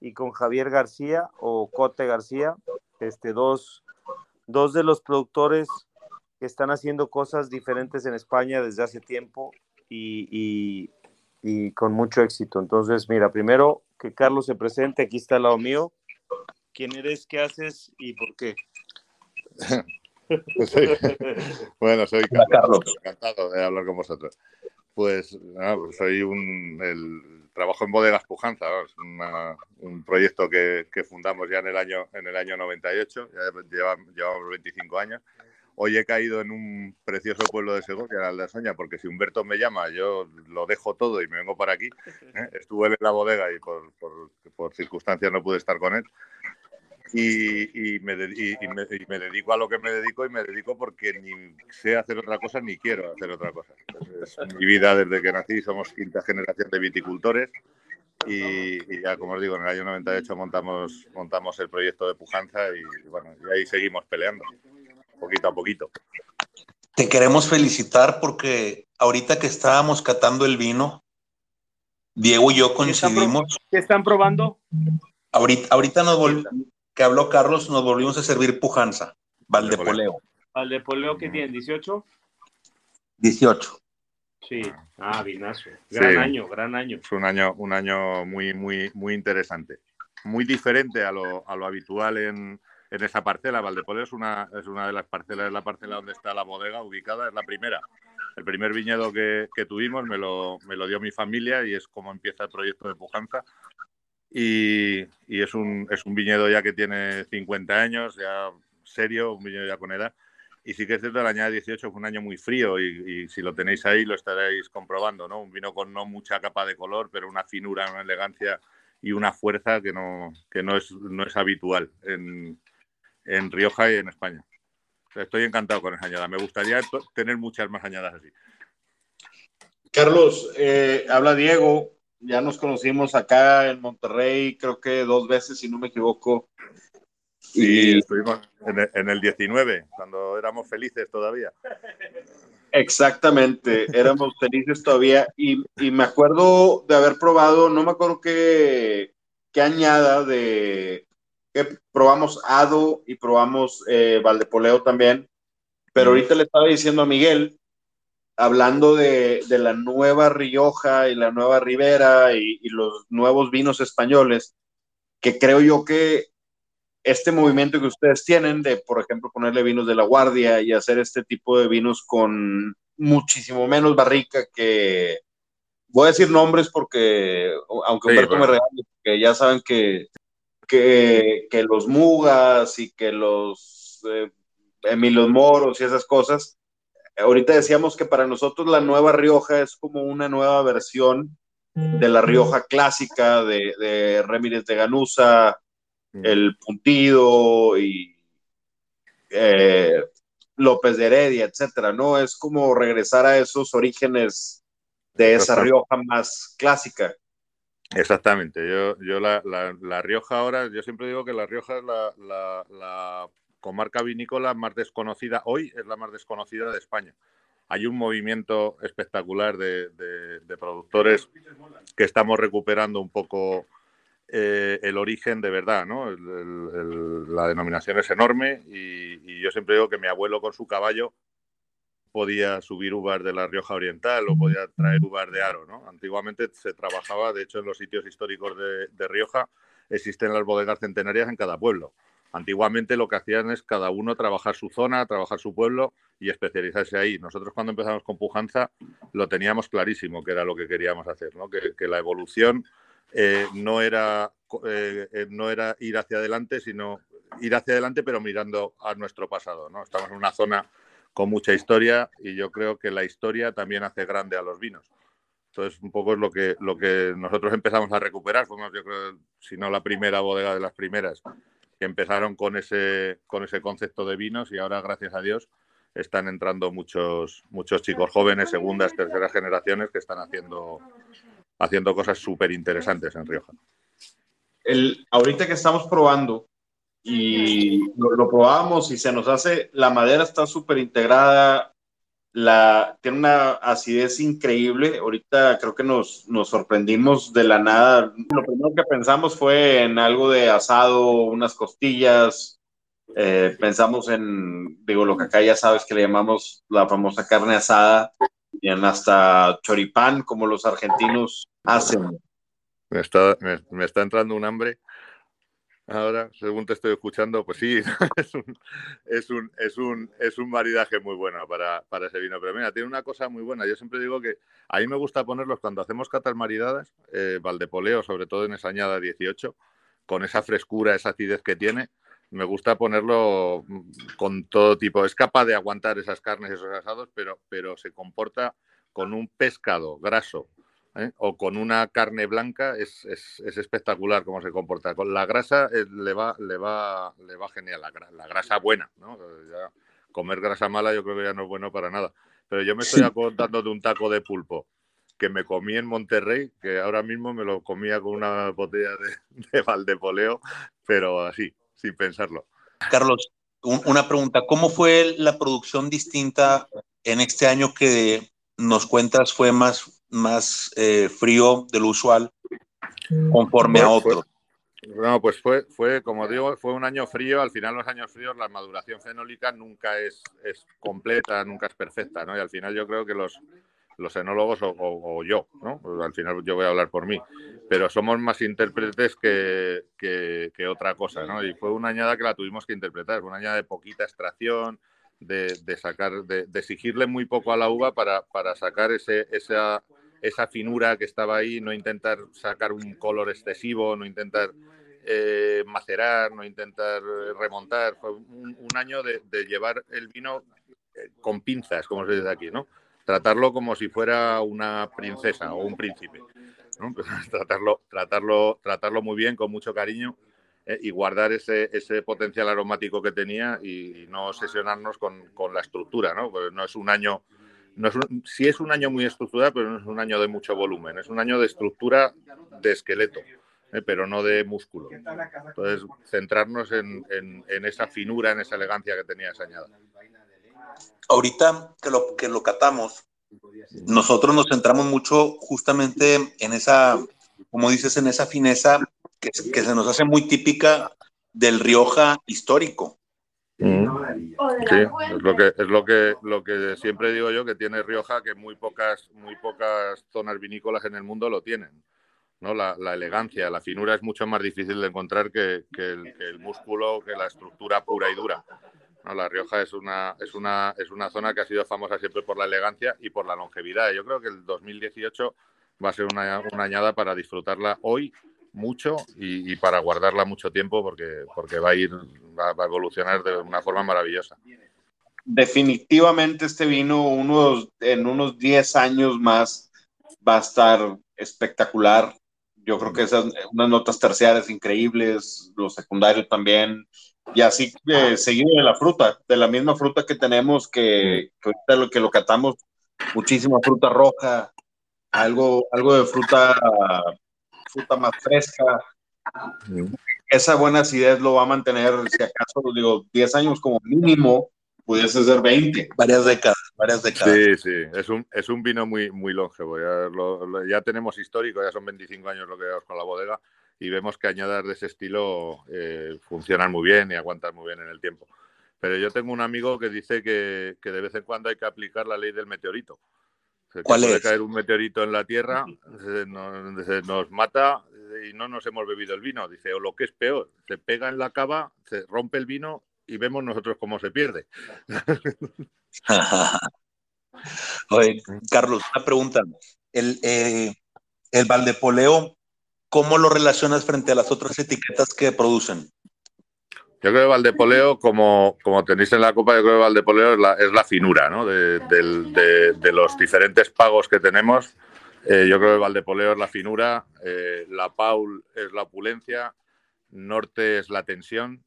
y con Javier García o Cote García, este, dos, dos de los productores que están haciendo cosas diferentes en España desde hace tiempo y, y- y con mucho éxito. Entonces, mira, primero que Carlos se presente, aquí está al lado mío. ¿Quién eres? ¿Qué haces? ¿Y por qué? Soy- bueno, soy Carlos, Carlos. encantado de hablar con vosotros. Pues, nada, pues soy un el trabajo en bodegas Pujanza, ¿no? es una- un proyecto que, que fundamos ya en el año en el año 98, ya lleva- llevamos 25 años. Hoy he caído en un precioso pueblo de Segovia, en Aldasoña, porque si Humberto me llama, yo lo dejo todo y me vengo para aquí. ¿eh? Estuve en la bodega y por, por- por circunstancias no pude estar con él y, y me, de- y- y me- y me dedico a lo que me dedico y me dedico porque ni sé hacer otra cosa ni quiero hacer otra cosa. Es mi vida desde que nací, somos quinta generación de viticultores y, y ya como os digo, en el año 98 montamos, montamos el proyecto de Pujanza y bueno, y ahí seguimos peleando, poquito a poquito. Te queremos felicitar porque ahorita que estábamos catando el vino, Diego y yo ¿Qué están coincidimos. ¿Qué están probando? Ahorita, ahorita nos vol- que habló Carlos, nos volvimos a servir pujanza. Valdepoleo, ¿Al de Poleo que tienen 18? 18. Sí. Ah, vinazo. Gran Sí. año, gran año. Fue un año, un año muy, muy, muy interesante. Muy diferente a lo, a lo habitual en, en esa parcela. Valdepoleo es una, es una de las parcelas, es la parcela donde está la bodega ubicada, es la primera. El primer viñedo que, que tuvimos me lo, me lo dio mi familia y es como empieza el proyecto de Pujanza. Y, es, un, es un viñedo ya que tiene 50 años, ya serio, un viñedo ya con edad. Y sí que es cierto, el año 18 fue un año muy frío y, y si lo tenéis ahí lo estaréis comprobando, ¿no? Un vino con no mucha capa de color, pero una finura, una elegancia y una fuerza que no, que no, es, no es habitual en, en Rioja y en España. Estoy encantado con esa añada. Me gustaría tener muchas más añadas así. Carlos, eh, habla Diego. Ya nos conocimos acá en Monterrey, creo que dos veces, si no me equivoco. Y Y estuvimos en el, en el 19, cuando éramos felices todavía. exactamente, éramos felices todavía. Y, y me acuerdo de haber probado, no me acuerdo qué, qué añada de que probamos Ado y probamos eh, Valdepoleo también. Pero ahorita le estaba diciendo a Miguel, hablando de, de la nueva Rioja y la nueva Ribera y, y los nuevos vinos españoles, que creo yo que este movimiento que ustedes tienen de, por ejemplo, ponerle vinos de la guardia y hacer este tipo de vinos con muchísimo menos barrica que, voy a decir nombres porque, aunque Sí, Humberto bueno. me regale, que ya saben que, que, que los Mugas y que los eh, Emilos Moros y esas cosas, ahorita decíamos que para nosotros la nueva Rioja es como una nueva versión de la Rioja clásica de, de Remírez de Ganusa, el puntido y, eh, López de Heredia, etcétera, ¿no? Es como regresar a esos orígenes de esa Rioja más clásica. Exactamente. Yo, yo la, la, Rioja ahora, yo siempre digo que La Rioja es la, la, comarca vinícola más desconocida, hoy es la más desconocida de España. Hay un movimiento espectacular de, productores que estamos recuperando un poco eh, el origen de verdad, ¿no? la denominación es enorme y, y yo siempre digo que mi abuelo con su caballo podía subir uvas de la Rioja Oriental o podía traer uvas de Aro. ¿no? Antiguamente se trabajaba, de hecho, en los sitios históricos de, Rioja existen las bodegas centenarias en cada pueblo. Antiguamente lo que hacían es cada uno trabajar su zona, trabajar su pueblo y especializarse ahí. Nosotros cuando empezamos con Pujanza lo teníamos clarísimo que era lo que queríamos hacer, que, la evolución eh, no, era, eh, eh, no era ir hacia adelante, sino ir hacia adelante pero mirando a nuestro pasado. ¿no? Estamos en una zona con mucha historia y yo creo que la historia también hace grande a los vinos. Entonces, un poco es lo que, lo que nosotros empezamos a recuperar. Fuimos, si no la primera bodega de las primeras, que empezaron con ese, con ese concepto de vinos y ahora, gracias a Dios, están entrando muchos, muchos chicos jóvenes, segundas, terceras generaciones, que están haciendo, haciendo cosas súper interesantes en Rioja. El, ahorita que estamos probando, y lo, probamos y se nos hace, la madera está súper integrada, la, tiene una acidez increíble. Ahorita creo que nos, nos sorprendimos de la nada. Lo primero que pensamos fue en algo de asado, unas costillas. Eh, pensamos en, digo, lo que acá ya sabes que le llamamos la famosa carne asada, y en hasta choripán, como los argentinos hacen. Me está, me está entrando un hambre. Ahora, según te estoy escuchando, pues sí, es un, es un, es un, es un maridaje muy bueno para, para, ese vino. Pero mira, tiene una cosa muy buena. Yo siempre digo que a mí me gusta ponerlos cuando hacemos catas maridadas, eh, Valdepoleo, sobre todo en esa añada 18, con esa frescura, esa acidez que tiene. Me gusta ponerlo mm, con todo tipo. Es capaz de aguantar esas carnes, esos asados, pero, pero se comporta con un pescado graso, ¿eh? o con una carne blanca es, espectacular cómo se comporta. Con la grasa eh, le, va, le, va, le va genial, la, grasa buena. ¿no? comer grasa mala yo creo que ya no es bueno para nada. Pero yo me estoy acordando de un taco de pulpo que me comí en Monterrey, que ahora mismo me lo comía con una botella de, de Valdepoleo, pero así, sin pensarlo. Carlos, una pregunta, ¿cómo fue la producción distinta en este año que nos cuentas fue más más eh, frío de lo usual conforme a otro. no, pues fue, fue, como digo, fue un año frío. Al final, los años fríos, la maduración fenólica nunca es, es completa, nunca es perfecta, ¿no? Y al final, yo creo que los, los enólogos o, yo, ¿no? Pues al final, yo voy a hablar por mí, pero somos más intérpretes que, que, otra cosa, ¿no? Y fue una añada que la tuvimos que interpretar, fue una añada de poquita extracción, de, de sacar, de, de, exigirle muy poco a la uva para, para sacar ese, esa, esa finura que estaba ahí, no intentar sacar un color excesivo, no intentar eh, macerar, no intentar remontar. Fue un, año de, llevar el vino eh, con pinzas, como se dice aquí, ¿no? Tratarlo como si fuera una princesa o un príncipe. tratarlo, tratarlo, tratarlo muy bien, con mucho cariño eh, y guardar ese, ese, potencial aromático que tenía y, no obsesionarnos con, con, la estructura, ¿no? Porque no es un año no es sí es un año muy estructurado, pero no es un año de mucho volumen. Es un año de estructura de esqueleto, ¿eh? pero no de músculo. Entonces, centrarnos en, esa finura, en esa elegancia que tenía esa añada. Ahorita que lo, que lo catamos, nosotros nos centramos mucho justamente en esa, como dices, en esa fineza que se nos hace muy típica del Rioja histórico. Mm. Sí, es lo que es lo que lo que siempre digo yo que tiene Rioja que muy pocas muy pocas zonas vinícolas en el mundo lo tienen. ¿no? La, elegancia, la finura es mucho más difícil de encontrar que, el, músculo, que la estructura pura y dura. ¿no? La Rioja es una, es, una, es una zona que ha sido famosa siempre por la elegancia y por la longevidad. Yo creo que el 2018 va a ser una, una añada para disfrutarla hoy mucho y, para guardarla mucho tiempo porque, porque va a ir, va, a evolucionar de una forma maravillosa. Definitivamente este vino unos, en unos 10 años más va a estar espectacular. Yo creo que esas unas notas terciarias increíbles, los secundarios también. Y así eh, seguido de la fruta, de la misma fruta que tenemos, que, que ahorita lo que lo catamos, muchísima fruta roja, algo, algo de fruta, fruta más fresca. Esa buena acidez lo va a mantener, si acaso, digo, 10 años como mínimo, pudiese ser 20. Varias décadas, varias décadas. Sí, sí, es un, es un vino muy, muy longevo. Ya, lo- lo- ya tenemos histórico, ya son 25 años lo que llevamos con la bodega y vemos que añadas de ese estilo eh, funcionan muy bien y aguantan muy bien en el tiempo. Pero yo tengo un amigo que dice que, que de vez en cuando hay que aplicar la ley del meteorito. ¿Cuál puede es? caer un meteorito en la Tierra, se nos, se nos mata y no nos hemos bebido el vino. Dice, o lo que es peor, se pega en la cava, se rompe el vino y vemos nosotros cómo se pierde. Oye, Carlos, una pregunta. El, eh, el Valdepoleo, ¿cómo lo relacionas frente a las otras etiquetas que producen? Yo creo que Valdepoleo, como, como tenéis en la copa, yo creo que Valdepoleo es la, es la finura ¿no? de, los diferentes pagos que tenemos. Eh, yo creo que Valdepoleo es la finura, eh, la Paul es la opulencia, Norte es la tensión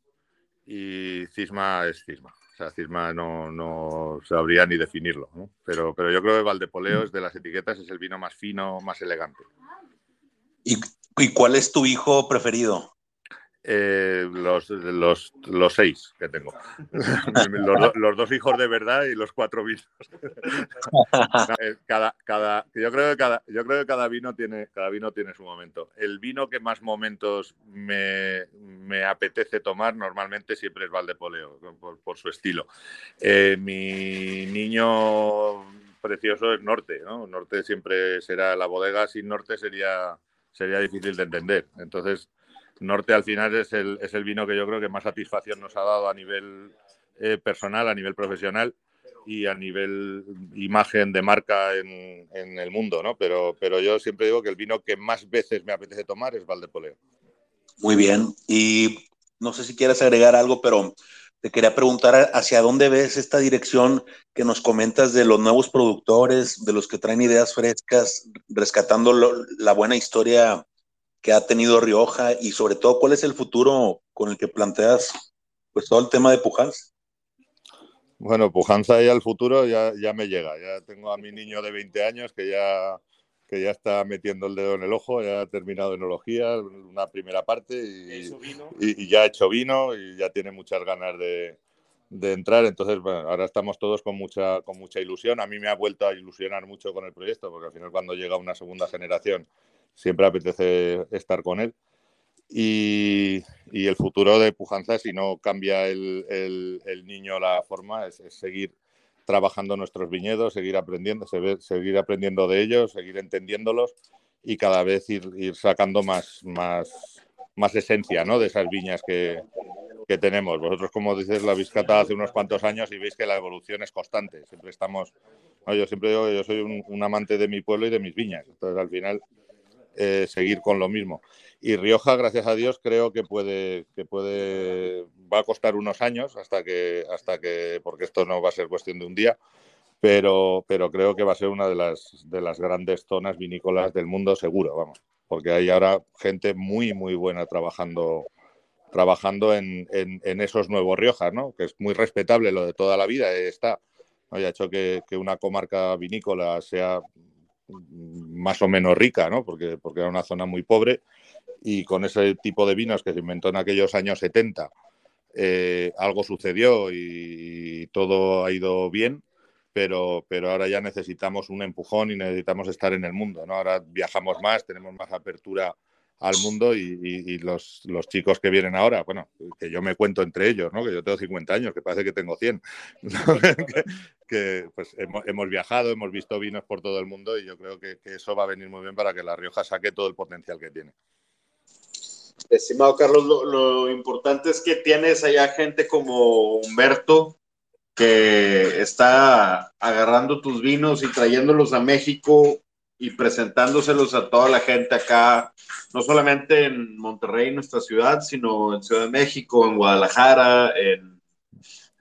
y Cisma es Cisma. O sea, Cisma no, no sabría ni definirlo, ¿no? Pero, pero yo creo que Valdepoleo es de las etiquetas, es el vino más fino, más elegante. ¿Y, y cuál es tu hijo preferido? Eh, los, los, los seis que tengo. los, los dos hijos de verdad y los cuatro vinos. No, eh, cada, cada, yo, creo que cada, yo creo que cada vino tiene, cada vino tiene su momento. El vino que más momentos me, me apetece tomar normalmente siempre es Valdepoleo, por, por su estilo. Eh, mi niño precioso es Norte, ¿no? Norte siempre será la bodega, sin Norte sería, sería difícil de entender. Entonces, Norte al final es el, es el vino que yo creo que más satisfacción nos ha dado a nivel eh, personal, a nivel profesional y a nivel imagen de marca en, en el mundo, ¿no? Pero, pero yo siempre digo que el vino que más veces me apetece tomar es Valdepoleo. Muy bien. Y no sé si quieres agregar algo, pero te quería preguntar hacia dónde ves esta dirección que nos comentas de los nuevos productores, de los que traen ideas frescas, rescatando la buena historia que ha tenido Rioja y sobre todo cuál es el futuro con el que planteas pues todo el tema de Pujanza. Bueno, pujanza ya al futuro ya, ya me llega. Ya tengo a mi niño de 20 años que ya, que ya está metiendo el dedo en el ojo, ya ha terminado enología, una primera parte y, y- y ya ha hecho vino y ya tiene muchas ganas de, de entrar. Entonces, bueno, ahora estamos todos con mucha, con mucha ilusión. A mí me ha vuelto a ilusionar mucho con el proyecto, porque al final cuando llega una segunda generación siempre apetece estar con él. Y, y el futuro de Pujanza, si no cambia el, el- niño la forma, es, seguir trabajando nuestros viñedos, seguir aprendiendo, se- seguir aprendiendo de ellos, seguir entendiéndolos y cada vez ir, ir sacando más, más, más esencia ¿no? de esas viñas que, que tenemos. Vosotros, como dices, la habéis catado hace unos cuantos años y veis que la evolución es constante. Siempre estamos, no, yo siempre yo soy un, un amante de mi pueblo y de mis viñas. Entonces, al final, eh, seguir con lo mismo. Y Rioja, gracias a Dios, creo que puede, que puede, va a costar unos años hasta que, hasta que, porque esto no va a ser cuestión de un día, pero, pero creo que va a ser una de las, de las grandes zonas vinícolas del mundo, seguro, vamos, porque hay ahora gente muy, muy buena trabajando, trabajando en, en- esos nuevos Riojas, ¿no? Que es muy respetable lo de toda la vida, eh, está, ¿no? y ha hecho que, que una comarca vinícola sea más o menos rica, ¿no? Porque, porque era una zona muy pobre y con ese tipo de vinos que se inventó en aquellos años 70, eh, algo sucedió y, todo ha ido bien, pero, pero ahora ya necesitamos un empujón y necesitamos estar en el mundo, ¿no? Ahora viajamos más, tenemos más apertura al mundo y, y- y los, los chicos que vienen ahora, bueno, que yo me cuento entre ellos, ¿no? Que yo tengo 50 años, que parece que tengo 100, ¿no? que, que, pues hemos, hemos viajado, hemos visto vinos por todo el mundo y yo creo que, que eso va a venir muy bien para que La Rioja saque todo el potencial que tiene. Estimado Carlos, lo, lo importante es que tienes allá gente como Humberto que está agarrando tus vinos y trayéndolos a México y presentándoselos a toda la gente acá, no solamente en Monterrey, nuestra ciudad, sino en Ciudad de México, en Guadalajara, en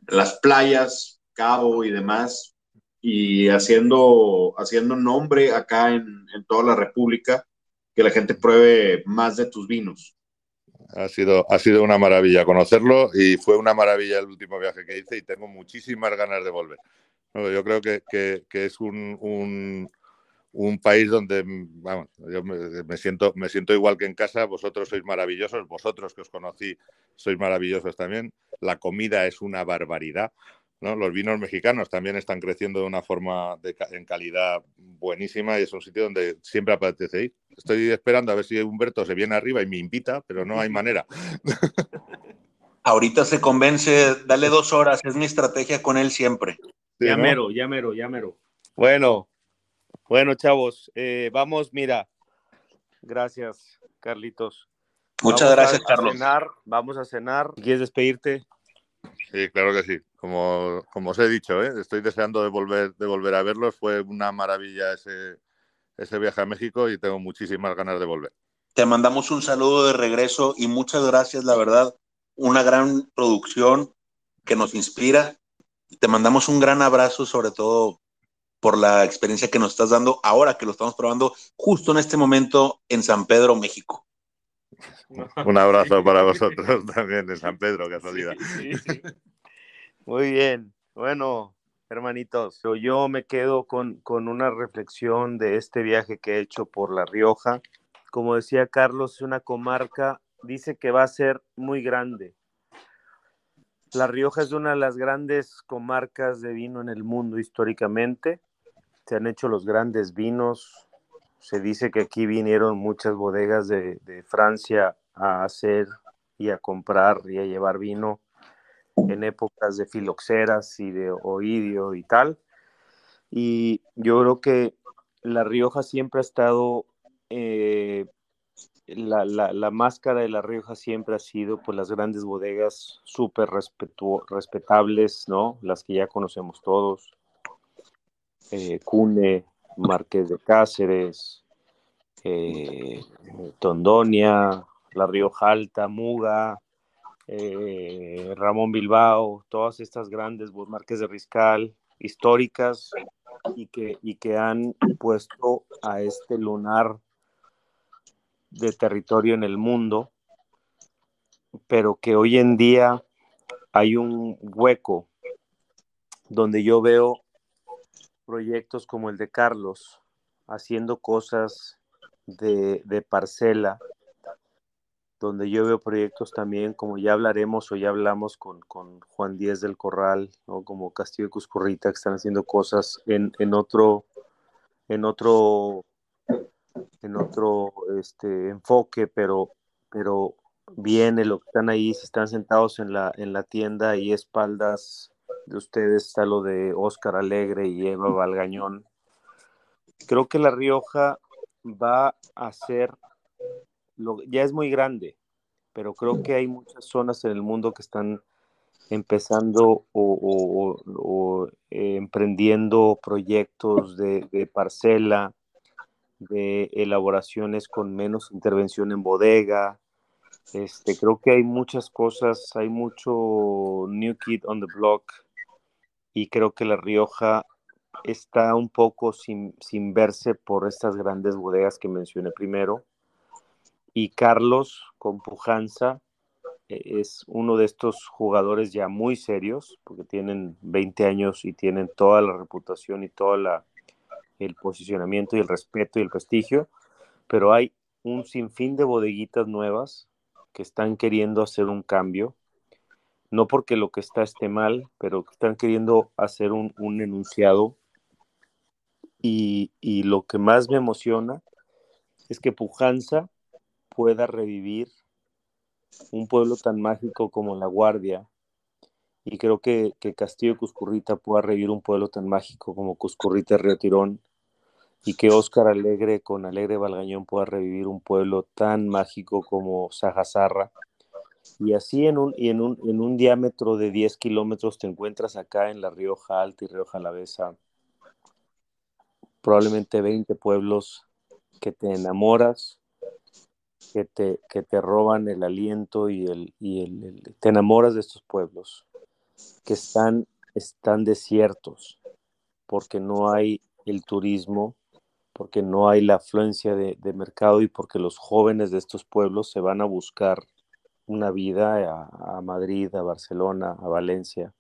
las playas, Cabo y demás, y haciendo, haciendo nombre acá en, en toda la República, que la gente pruebe más de tus vinos. Ha sido, ha sido una maravilla conocerlo y fue una maravilla el último viaje que hice y tengo muchísimas ganas de volver. Yo creo que, que- que es un, un- un país donde, vamos, yo me, me siento, me siento igual que en casa, vosotros sois maravillosos, vosotros que os conocí sois maravillosos también, la comida es una barbaridad. ¿no? Los vinos mexicanos también están creciendo de una forma de en calidad buenísima y es un sitio donde siempre apetece ir. Estoy esperando a ver si Humberto se viene arriba y me invita, pero no hay manera. Ahorita se convence, dale dos horas, es mi estrategia con él siempre. Sí, ya ¿no? mero, ya mero, ya mero. Bueno, bueno, chavos, eh, vamos, mira, Gracias, Carlitos. Muchas Vamos gracias, a- a Carlos. cenar, vamos a cenar. ¿quieres despedirte? Sí, claro que sí. Como, como os he dicho, ¿eh? estoy deseando de volver, de volver a verlos. Fue una maravilla ese, ese viaje a México y tengo muchísimas ganas de volver. Te mandamos un saludo de regreso y muchas gracias, la verdad. Una gran producción que nos inspira. Te mandamos un gran abrazo, sobre todo por la experiencia que nos estás dando ahora que lo estamos probando justo en este momento en San Pedro, México. Un abrazo para vosotros también de San Pedro, casualidad. Sí, sí. Muy bien. Bueno, hermanitos, yo- yo me quedo con, con una reflexión de este viaje que he hecho por La Rioja. Como decía Carlos, es una comarca, dice que va a ser muy grande. La Rioja es una de las grandes comarcas de vino en el mundo históricamente. Se han hecho los grandes vinos. Se dice que aquí vinieron muchas bodegas de, de Francia a hacer y a comprar y a llevar vino en épocas de filoxeras y de oidio y tal. Y yo creo que La Rioja siempre ha estado, eh, la, la- la máscara de La Rioja siempre ha sido pues las grandes bodegas súper respetables, ¿no? Las que ya conocemos todos. Eh, Cune, Marqués de Cáceres, eh, Tondonia, La Rioja Alta, Muga, eh, Ramón Bilbao, todas estas grandes bo- marques de Riscal históricas y que, y que han puesto a este lunar de territorio en el mundo, pero que hoy en día hay un hueco donde yo veo proyectos como el de Carlos haciendo cosas de, de parcela, donde yo veo proyectos también, como ya hablaremos o ya hablamos con, con Juan Díez del Corral, ¿no? como Castillo de Cuscurrita, que están haciendo cosas en, en otro, en otro, en otro este, enfoque, pero, pero viene lo que están ahí, si están sentados en la, en la tienda y espaldas de ustedes está lo de Óscar Alegre y Eva Valgañón. Creo que La Rioja va a ser, lo, ya es muy grande, pero creo que hay muchas zonas en el mundo que están empezando o, o- o- o, eh, emprendiendo proyectos de, de parcela, de elaboraciones con menos intervención en bodega. Este, creo que hay muchas cosas, hay mucho New Kid on the Block y creo que La Rioja está un poco sin, sin verse por estas grandes bodegas que mencioné primero. Y Carlos, con pujanza, eh, es uno de estos jugadores ya muy serios, porque tienen 20 años y tienen toda la reputación y todo el posicionamiento y el respeto y el prestigio, pero hay un sinfín de bodeguitas nuevas que están queriendo hacer un cambio, no porque lo que está esté mal, pero están queriendo hacer un, un enunciado. Y, y lo que más me emociona es que Pujanza pueda revivir un pueblo tan mágico como La Guardia. Y creo que, que Castillo Cuscurrita pueda revivir un pueblo tan mágico como Cuscurrita Río Tirón. Y que Óscar Alegre con Alegre Valgañón pueda revivir un pueblo tan mágico como Sajazarra. Y así en un, y en un, en un diámetro de 10 kilómetros te encuentras acá en La Rioja Alta y Rioja Alavesa probablemente 20 pueblos que te enamoras, que te, que te roban el aliento y, el, y el, te enamoras de estos pueblos que están, están desiertos porque no hay el turismo, porque no hay la afluencia de, de mercado y porque los jóvenes de estos pueblos se van a buscar una vida a, Madrid, a Barcelona, a Valencia.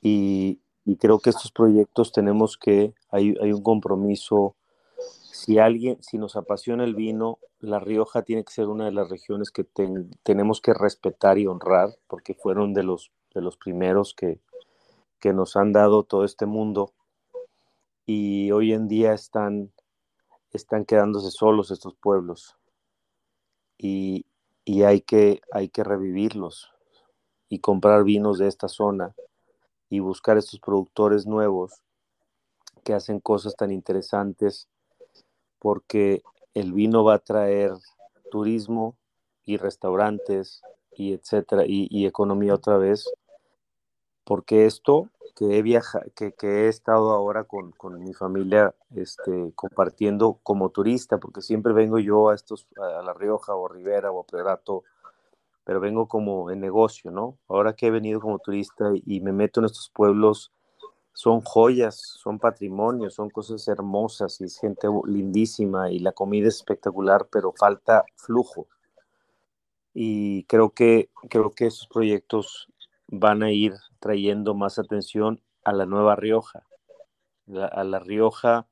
Y, creo que estos proyectos tenemos que, hay, hay un compromiso, si alguien, si nos apasiona el vino, La Rioja tiene que ser una de las regiones que ten- tenemos que respetar y honrar, porque fueron de los, de los primeros que, que nos han dado todo este mundo. Y hoy en día están, están quedándose solos estos pueblos. Y, y hay, que, hay que revivirlos y comprar vinos de esta zona y buscar estos productores nuevos que hacen cosas tan interesantes porque el vino va a traer turismo y restaurantes y etcétera y, y economía otra vez porque esto que he viajado, que, que he estado ahora con, con mi familia este, compartiendo como turista, porque siempre vengo yo a estos, a La Rioja o Rivera o Prerato, pero vengo como en negocio, ¿no? Ahora que he venido como turista y me meto en estos pueblos, son joyas, son patrimonios, son cosas hermosas y es gente lindísima y la comida es espectacular, pero falta flujo. Y creo que, creo que esos proyectos van a ir trayendo más atención a la nueva Rioja, a la Rioja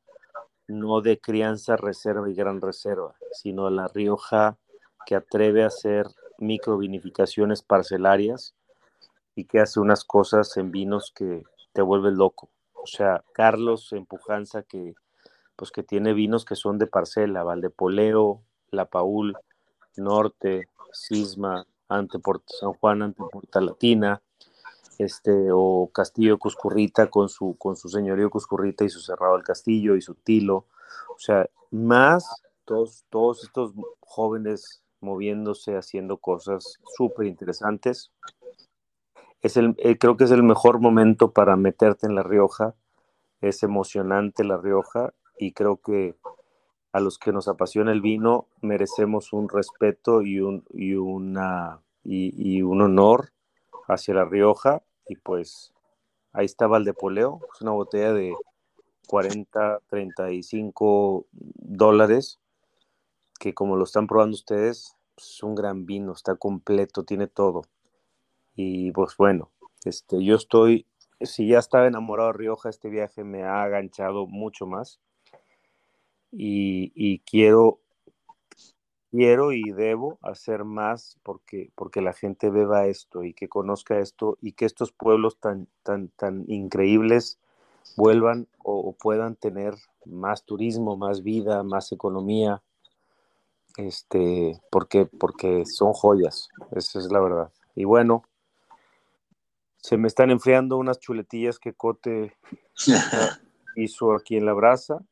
no de crianza, reserva y gran reserva, sino a la Rioja que atreve a hacer microvinificaciones parcelarias y que hace unas cosas en vinos que te vuelven loco. O sea, Carlos en Pujanza que pues que tiene vinos que son de parcela, Valdepoleo, La Paul, Norte, Cisma, ante San Juan, ante Porta Latina, este, o Castillo Cuscurrita con su, con su señorío Cuscurrita y su cerrado del castillo y su tilo. O sea, más todos, todos estos jóvenes moviéndose, haciendo cosas súper interesantes. Es el, eh, creo que es el mejor momento para meterte en La Rioja. Es emocionante La Rioja y creo que a los que nos apasiona el vino merecemos un respeto y un, y una, y un honor hacia La Rioja y pues ahí está Valdepoleo, es una botella de 40, 35 dólares que como lo están probando ustedes, pues, es un gran vino, está completo, tiene todo. Y pues bueno, este, yo estoy, si ya estaba enamorado de Rioja, este viaje me ha aganchado mucho más y, y quiero quiero y debo hacer más porque, porque la gente beba esto y que conozca esto y que estos pueblos tan, tan, tan increíbles vuelvan o, o puedan tener más turismo, más vida, más economía, este, porque, porque son joyas, esa es la verdad. Y bueno, se me están enfriando unas chuletillas que Cote hizo aquí en la brasa.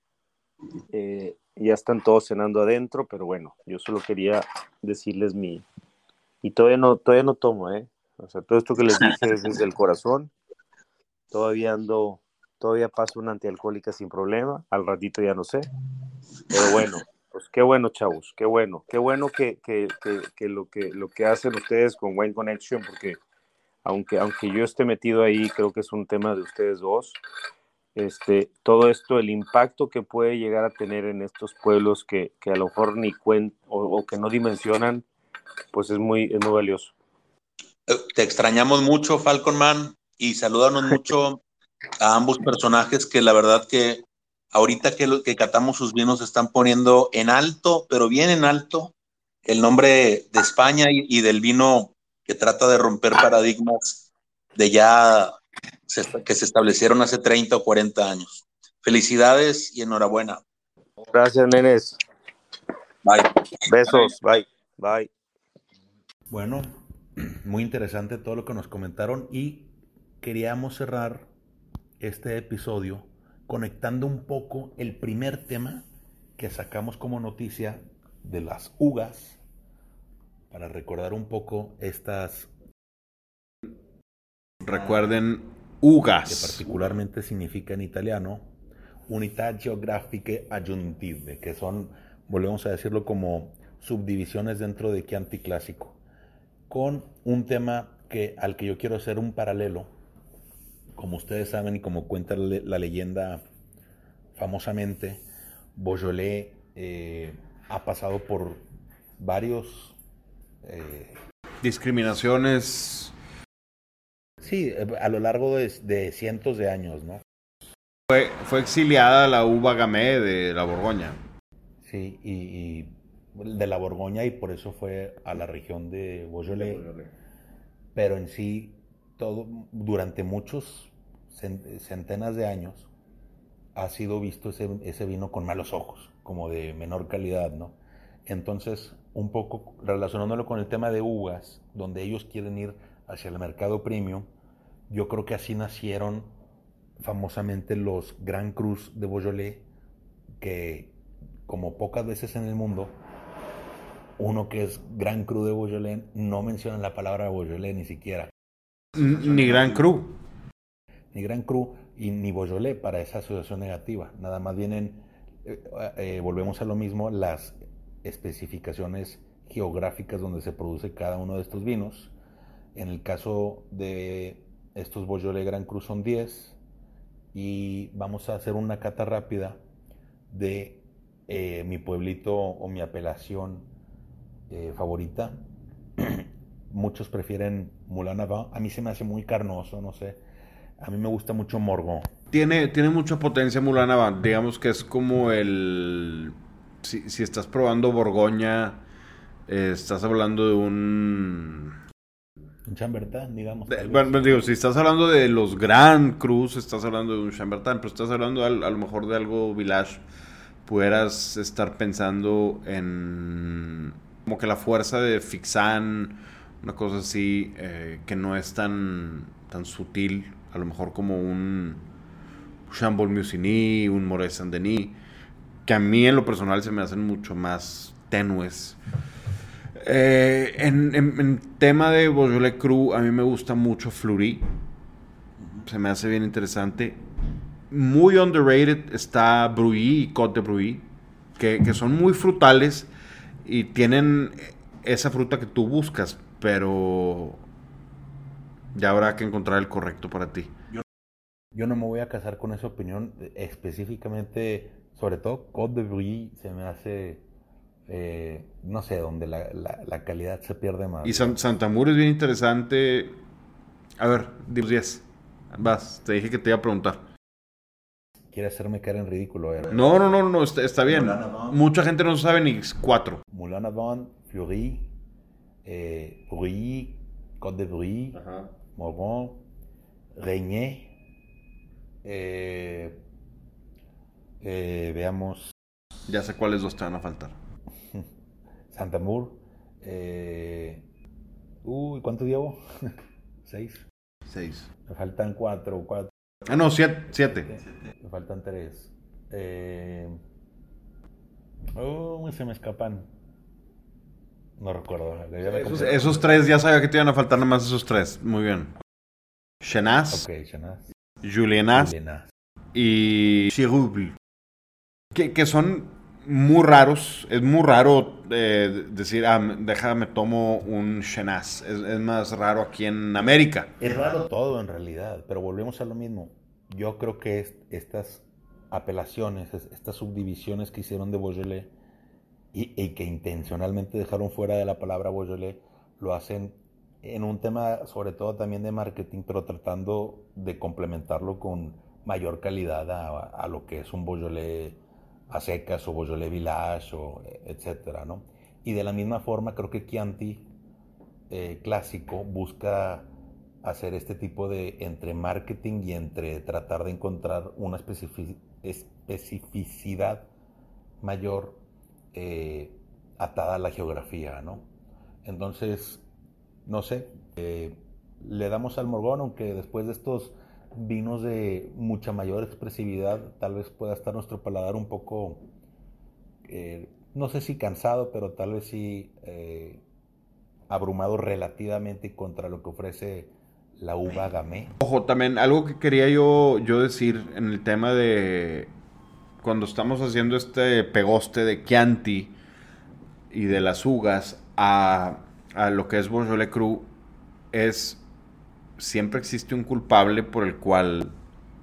Eh, ya están todos cenando adentro, pero bueno, yo solo quería decirles mi... Y todavía no, todavía no tomo, ¿eh? O sea, todo esto que les dije es desde el corazón. Todavía ando, todavía paso una antialcohólica sin problema. Al ratito ya no sé. Pero bueno, pues qué bueno, chavos, qué bueno. Qué bueno que, que, que, que lo, que lo que hacen ustedes con Wine Connection, porque aunque, aunque yo esté metido ahí, creo que es un tema de ustedes dos este, todo esto, el impacto que puede llegar a tener en estos pueblos que, que a lo mejor ni cuentan o, o, que no dimensionan, pues es muy, es muy valioso. Te extrañamos mucho, Falcon Man, y salúdanos mucho a ambos personajes que la verdad que ahorita que, lo, que catamos sus vinos están poniendo en alto, pero bien en alto, el nombre de España y, y del vino que trata de romper paradigmas de ya que se establecieron hace 30 o 40 años. Felicidades y enhorabuena. Gracias, nenes. Bye. Besos. Bye. Bye. Bueno, muy interesante todo lo que nos comentaron y queríamos cerrar este episodio conectando un poco el primer tema que sacamos como noticia de las ugas para recordar un poco estas Recuerden ugas. Que particularmente significa en italiano unidad geográfica aggiuntive, que son, volvemos a decirlo, como subdivisiones dentro de Chianti clásico, con un tema que, al que yo quiero hacer un paralelo, como ustedes saben y como cuenta la, la leyenda famosamente, Beaujolais eh, ha pasado por varios eh, Discriminaciones. Sí, a lo largo de, de cientos de años, ¿no? Fue, fue exiliada la uva gamay de la Borgoña. Sí, y, y de la Borgoña y por eso fue a la región de Beaujolais. Pero en sí, todo, durante muchos cen- centenas de años, ha sido visto ese, ese vino con malos ojos, como de menor calidad, ¿no? Entonces, un poco relacionándolo con el tema de uvas, donde ellos quieren ir hacia el mercado premium, yo creo que así nacieron famosamente los Grand Cruz de Beaujolais, que como pocas veces en el mundo, uno que es Grand Cru de Beaujolais no menciona la palabra Beaujolais ni siquiera. Ni Gran Cru. Ni Grand Cru y ni Beaujolais para esa asociación negativa. Nada más vienen, eh, eh, volvemos a lo mismo, las especificaciones geográficas donde se produce cada uno de estos vinos. En el caso de estos Beaujolais Grand Cru son 10 y vamos a hacer una cata rápida de eh, mi pueblito o mi apelación eh, favorita. Muchos prefieren Moulin Avant. A mí se me hace muy carnoso, no sé. A mí me gusta mucho Morgon. Tiene, tiene mucha potencia Mulana Van. Digamos que es como el. Si, si estás probando Borgoña, eh, estás hablando de un. Chambertin, digamos. de- bueno, digo, si estás hablando de los Grand Cruz, estás hablando de un Chambertin, pero estás hablando al- a, lo mejor de algo Village. Pudieras estar pensando en. Como que la fuerza de Fixan, una cosa así, eh, que no es tan, tan sutil. A lo mejor como un. Chambol Musigny, un Moret Saint-Denis, que a mí en lo personal se me hacen mucho más tenues. Eh, en, en- tema de Beaujolais Cru, a mí me gusta mucho Fleury. Se me hace bien interesante. Muy underrated está Brouilly y Côte de Brouilly, que, que son muy frutales y tienen esa fruta que tú buscas, pero ya habrá que encontrar el correcto para ti. Yo no me voy a casar con esa opinión. Específicamente, sobre todo, Côte de Brie se me hace, eh, no sé, donde la, la- la calidad se pierde más. Y San, Santamur es bien interesante. A ver, 10. Vas, te dije que te iba a preguntar. Quiere hacerme caer en ridículo. eh. No, no, no, no, está, está bien. Mucha gente no sabe ni cuatro. Moulin Avant, Fleury, eh, Brie, Côte de Brie, Morgon, Reigné. eh, eh, veamos Ya sé cuáles dos te van a faltar. Santamur. Eh, uy, ¿cuánto llevo? Seis. Seis. Me faltan cuatro, cuatro. Ah, no, siete. siete. Me faltan tres. Eh, oh, se me escapan. No recuerdo. Esos, tres, ya sabía que te iban a faltar nada más esos tres. Muy bien. Chenas, Ok, Chanaz. Julienas y Chirouble. Que, que son muy raros. Es muy raro eh, decir, ah, me- déjame tomo un Chenas. Es, más raro aquí en América. Es raro todo en realidad, pero volvemos a lo mismo. Yo creo que es- estas apelaciones, es- estas subdivisiones que hicieron de Beaujolais y, y que intencionalmente dejaron fuera de la palabra Beaujolais, lo hacen en un tema sobre todo también de marketing, pero tratando de complementarlo con mayor calidad a, a lo que es un Beaujolais a secas o Beaujolais Village o eh, etcétera, ¿no? Y de la misma forma creo que Chianti eh, clásico busca hacer este tipo de entre marketing y entre tratar de encontrar una especifi- especificidad mayor eh, atada a la geografía, ¿no? Entonces, no sé, eh, le damos al Morgón, aunque después de estos vinos de mucha mayor expresividad, tal vez pueda estar nuestro paladar un poco, eh, no sé si cansado, pero tal vez sí eh, abrumado relativamente contra lo que ofrece la uva gamay. Ojo, también algo que quería yo, yo decir en el tema de cuando estamos haciendo este pegoste de Chianti y de las ugas a, a lo que es Beaujolais Cru es siempre existe un culpable por el cual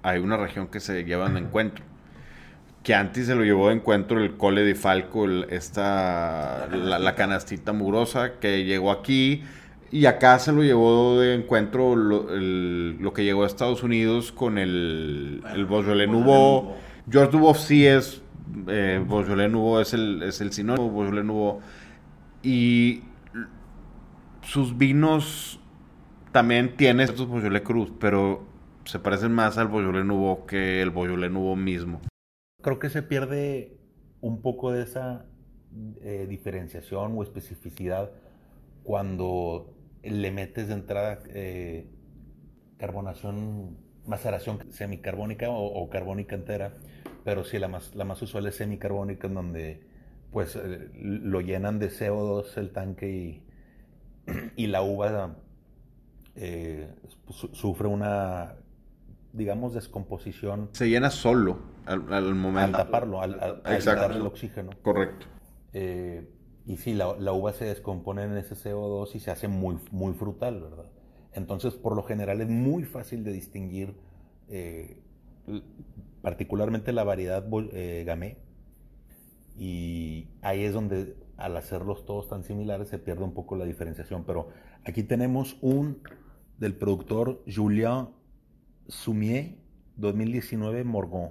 hay una región que se lleva en encuentro. Chianti se lo llevó de encuentro el Cole de Falco, el- esta, la, la canastita mugrosa que llegó aquí. Y acá se lo llevó de encuentro lo, el- lo que llegó a Estados Unidos con el, el Beaujolais Nouveau. George Dubois sí es, eh, Beaujolais Nouveau es el, es el sinónimo, Beaujolais Nouveau. Y sus vinos también tienen estos Beaujolais Cruz, pero se parecen más al Beaujolais Nouveau que el Beaujolais Nouveau mismo. Creo que se pierde un poco de esa eh, diferenciación o especificidad cuando le metes de entrada eh, carbonación, maceración semicarbónica o, o carbónica entera, pero sí la más, la más usual es semicarbónica en donde pues eh, lo llenan de CO2 el tanque y, y la uva eh, su- sufre una digamos descomposición Se llena solo al, al al momento. taparlo, al, al- el oxígeno. Correcto. Eh, y sí, la, la uva se descompone en ese CO2 y se hace muy, muy frutal, ¿verdad? Entonces, por lo general es muy fácil de distinguir, eh, particularmente la variedad eh, Gamay. Y ahí es donde, al hacerlos todos tan similares, se pierde un poco la diferenciación. Pero aquí tenemos un del productor Julien Sumier 2019 Morgon.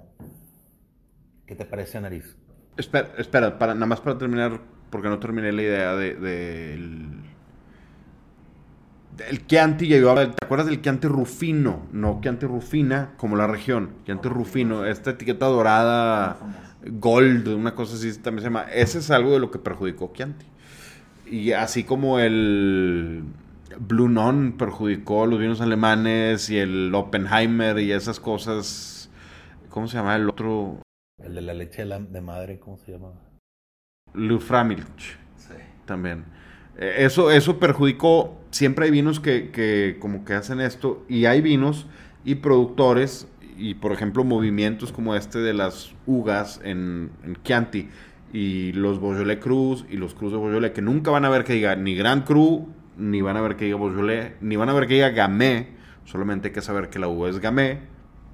¿Qué te parece, nariz? Espera, espera nada más para terminar, porque no terminé la idea de, del del Chianti, iba a- ¿te acuerdas del Chianti Rufino? No Chianti Rufina, como la región. Chianti Rufino, esta etiqueta dorada, gold, una cosa así también se llama. Ese es algo de lo que perjudicó Chianti. Y así como el Blue Non perjudicó los vinos alemanes y el Oppenheimer y esas cosas. ¿Cómo se llama el otro? El de la leche de, la- de madre, ¿cómo se llama? Luframilch Sí. también. Eh, Eso, eso perjudicó. Siempre hay vinos que, que como que hacen esto. Y hay vinos y productores y, por ejemplo, movimientos como este de las ugas en, en Chianti y los Beaujolais Cruz y los Cruz de Beaujolais que nunca van a ver que diga ni Grand Cru, ni van a ver que diga Beaujolais, ni van a ver que diga Gamay. Solamente hay que saber que la uva es Gamay,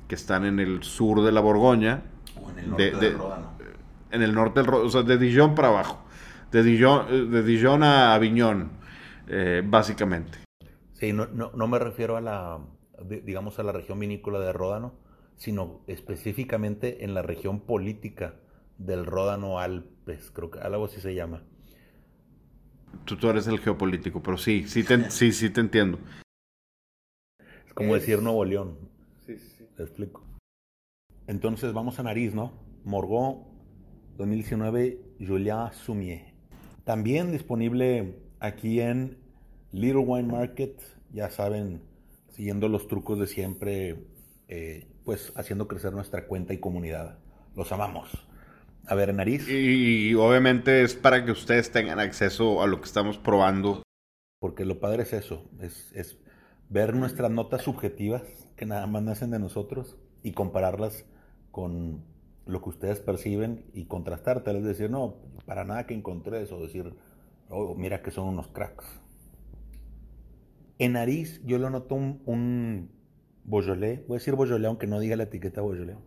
que están en el sur de la Borgoña, O en el norte De- del de- Ródano. en el norte del Ro- o sea, de Dijon para abajo. De Dijon, eh, de Dijon a Aviñón, eh, básicamente. Sí, no, no, no me refiero a la, di- digamos, a la región vinícola de Ródano, sino específicamente en la región política del Ródano Alpes, creo que algo así se llama. Tú, tú eres el geopolítico, pero sí, sí te, sí, sí te entiendo. Es como Es- decir Nuevo León, Sí, sí. te explico. Entonces vamos a nariz, ¿no? Morgon 2019, Julien Sumier. También disponible aquí en Little Wine Market, ya saben, siguiendo los trucos de siempre, eh, pues haciendo crecer nuestra cuenta y comunidad. Los amamos. A ver, nariz, Y, y obviamente es para que ustedes tengan acceso a lo que estamos probando. porque lo padre es eso, es, es ver nuestras notas subjetivas que nada más nacen de nosotros y compararlas con lo que ustedes perciben y contrastar, tal vez decir, no, para nada que encontré eso, decir, oh, mira que son unos cracks. En nariz yo lo noto un, un Beaujolais, voy a decir Beaujolais aunque no diga la etiqueta Beaujolais,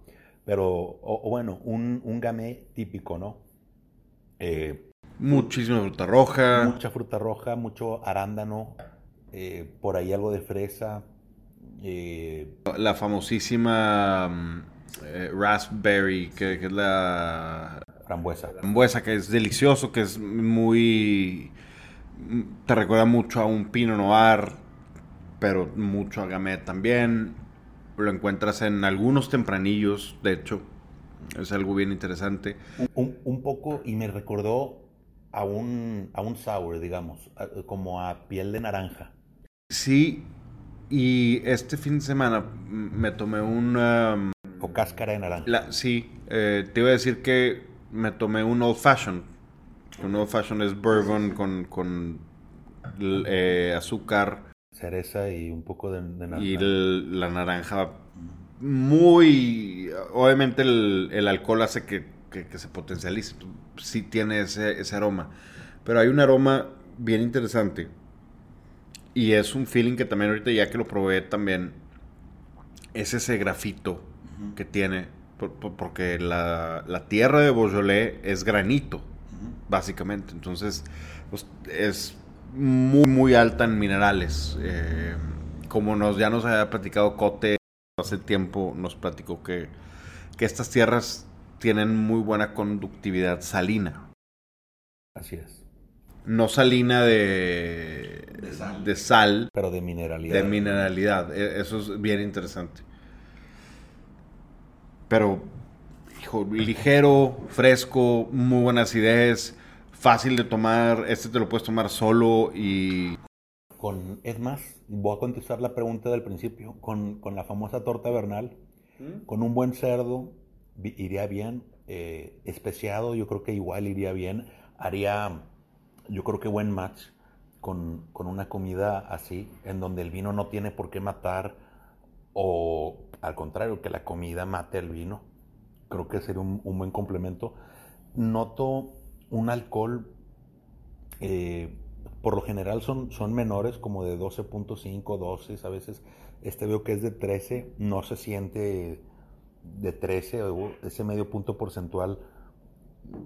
pero, o, o bueno, un, un gamay típico, ¿no? Eh, Muchísima fruta roja. mucha fruta roja, mucho arándano, eh, por ahí algo de fresa. eh, La famosísima mm, eh, raspberry, que, que es la frambuesa. frambuesa, que es delicioso, que es muy... mm, Te recuerda mucho a un Pinot Noir, pero mucho a Gamay también. Lo encuentras en algunos tempranillos, de hecho. Es algo bien interesante. Un, un poco, y me recordó a un, a un sour, digamos, a- como a piel de naranja. Sí, y este fin de semana me tomé un... um, O cáscara de naranja. la- sí, eh, te iba a decir que me tomé un Old Fashion. Un Old Fashion es bourbon con, con eh, azúcar Cereza y un poco de, de naranja. y el- la naranja muy... Obviamente el, el alcohol hace que, que- que se potencialice. Sí tiene ese, ese aroma. Pero hay un aroma bien interesante. Y es un feeling que también ahorita ya que lo probé también, es ese grafito que tiene. por- por- porque la, la tierra de Beaujolais es granito, básicamente. Entonces, pues, es muy, muy alta en minerales. Eh, como nos, ya nos había platicado Cote hace tiempo, nos platicó que, que estas tierras tienen muy buena conductividad salina. Así es. No salina de, De sal. de sal, Pero de mineralidad. de mineralidad. E- Eso es bien interesante. Pero, hijo, ligero, fresco, muy buena acidez, fácil de tomar. Este te lo puedes tomar solo y Con, es más, voy a contestar la pregunta del principio. Con, con la famosa torta Bernal, con un buen cerdo iría bien. eh, especiado, yo creo que igual iría bien. Haría, yo creo que buen match con, con una comida así, en donde el vino no tiene por qué matar, o al contrario, que la comida mate el vino. Creo que sería un, un buen complemento. Noto un alcohol eh, por lo general son, son menores, como de 12.5, 12, a veces este veo que es de 13, no se siente de 13, o ese medio punto porcentual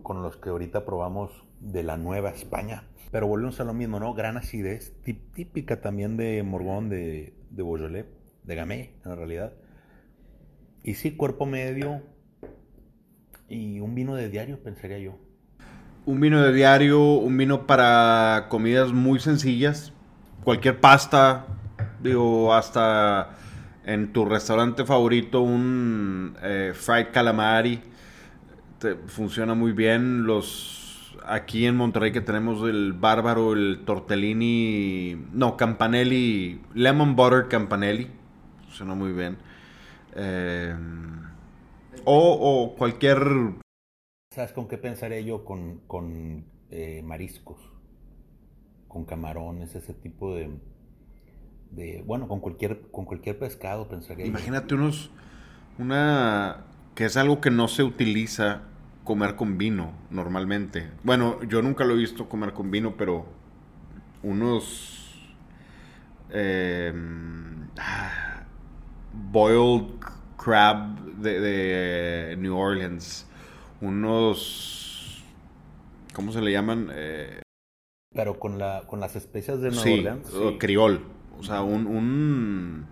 con los que ahorita probamos de la Nueva España. Pero volvemos a lo mismo, ¿no? Gran acidez, tí- típica también de Morgón, de, de Beaujolais, de Gamay, en realidad. Y sí, cuerpo medio y un vino de diario, pensaría yo. Un vino de diario, un vino para comidas muy sencillas, cualquier pasta, digo, hasta en tu restaurante favorito un eh, fried calamari, te- funciona muy bien. Los aquí en Monterrey que tenemos el bárbaro, el tortellini, no, campanelli, lemon butter campanelli, funciona muy bien. Eh, o, o cualquier ¿Sabes con qué pensaré yo? Con, con eh, mariscos, con camarones, ese tipo de, de... Bueno, con cualquier, con cualquier pescado pensaría yo. Imagínate unos. Una. que es algo que no se utiliza comer con vino normalmente. Bueno, yo nunca lo he visto comer con vino, pero. Unos. eh, ah, boiled crab de New Orleans. Unos. ¿Cómo se le llaman? Eh, Pero con, la, con las especias de Nueva sí, Orleans. o criol. O sea, un- un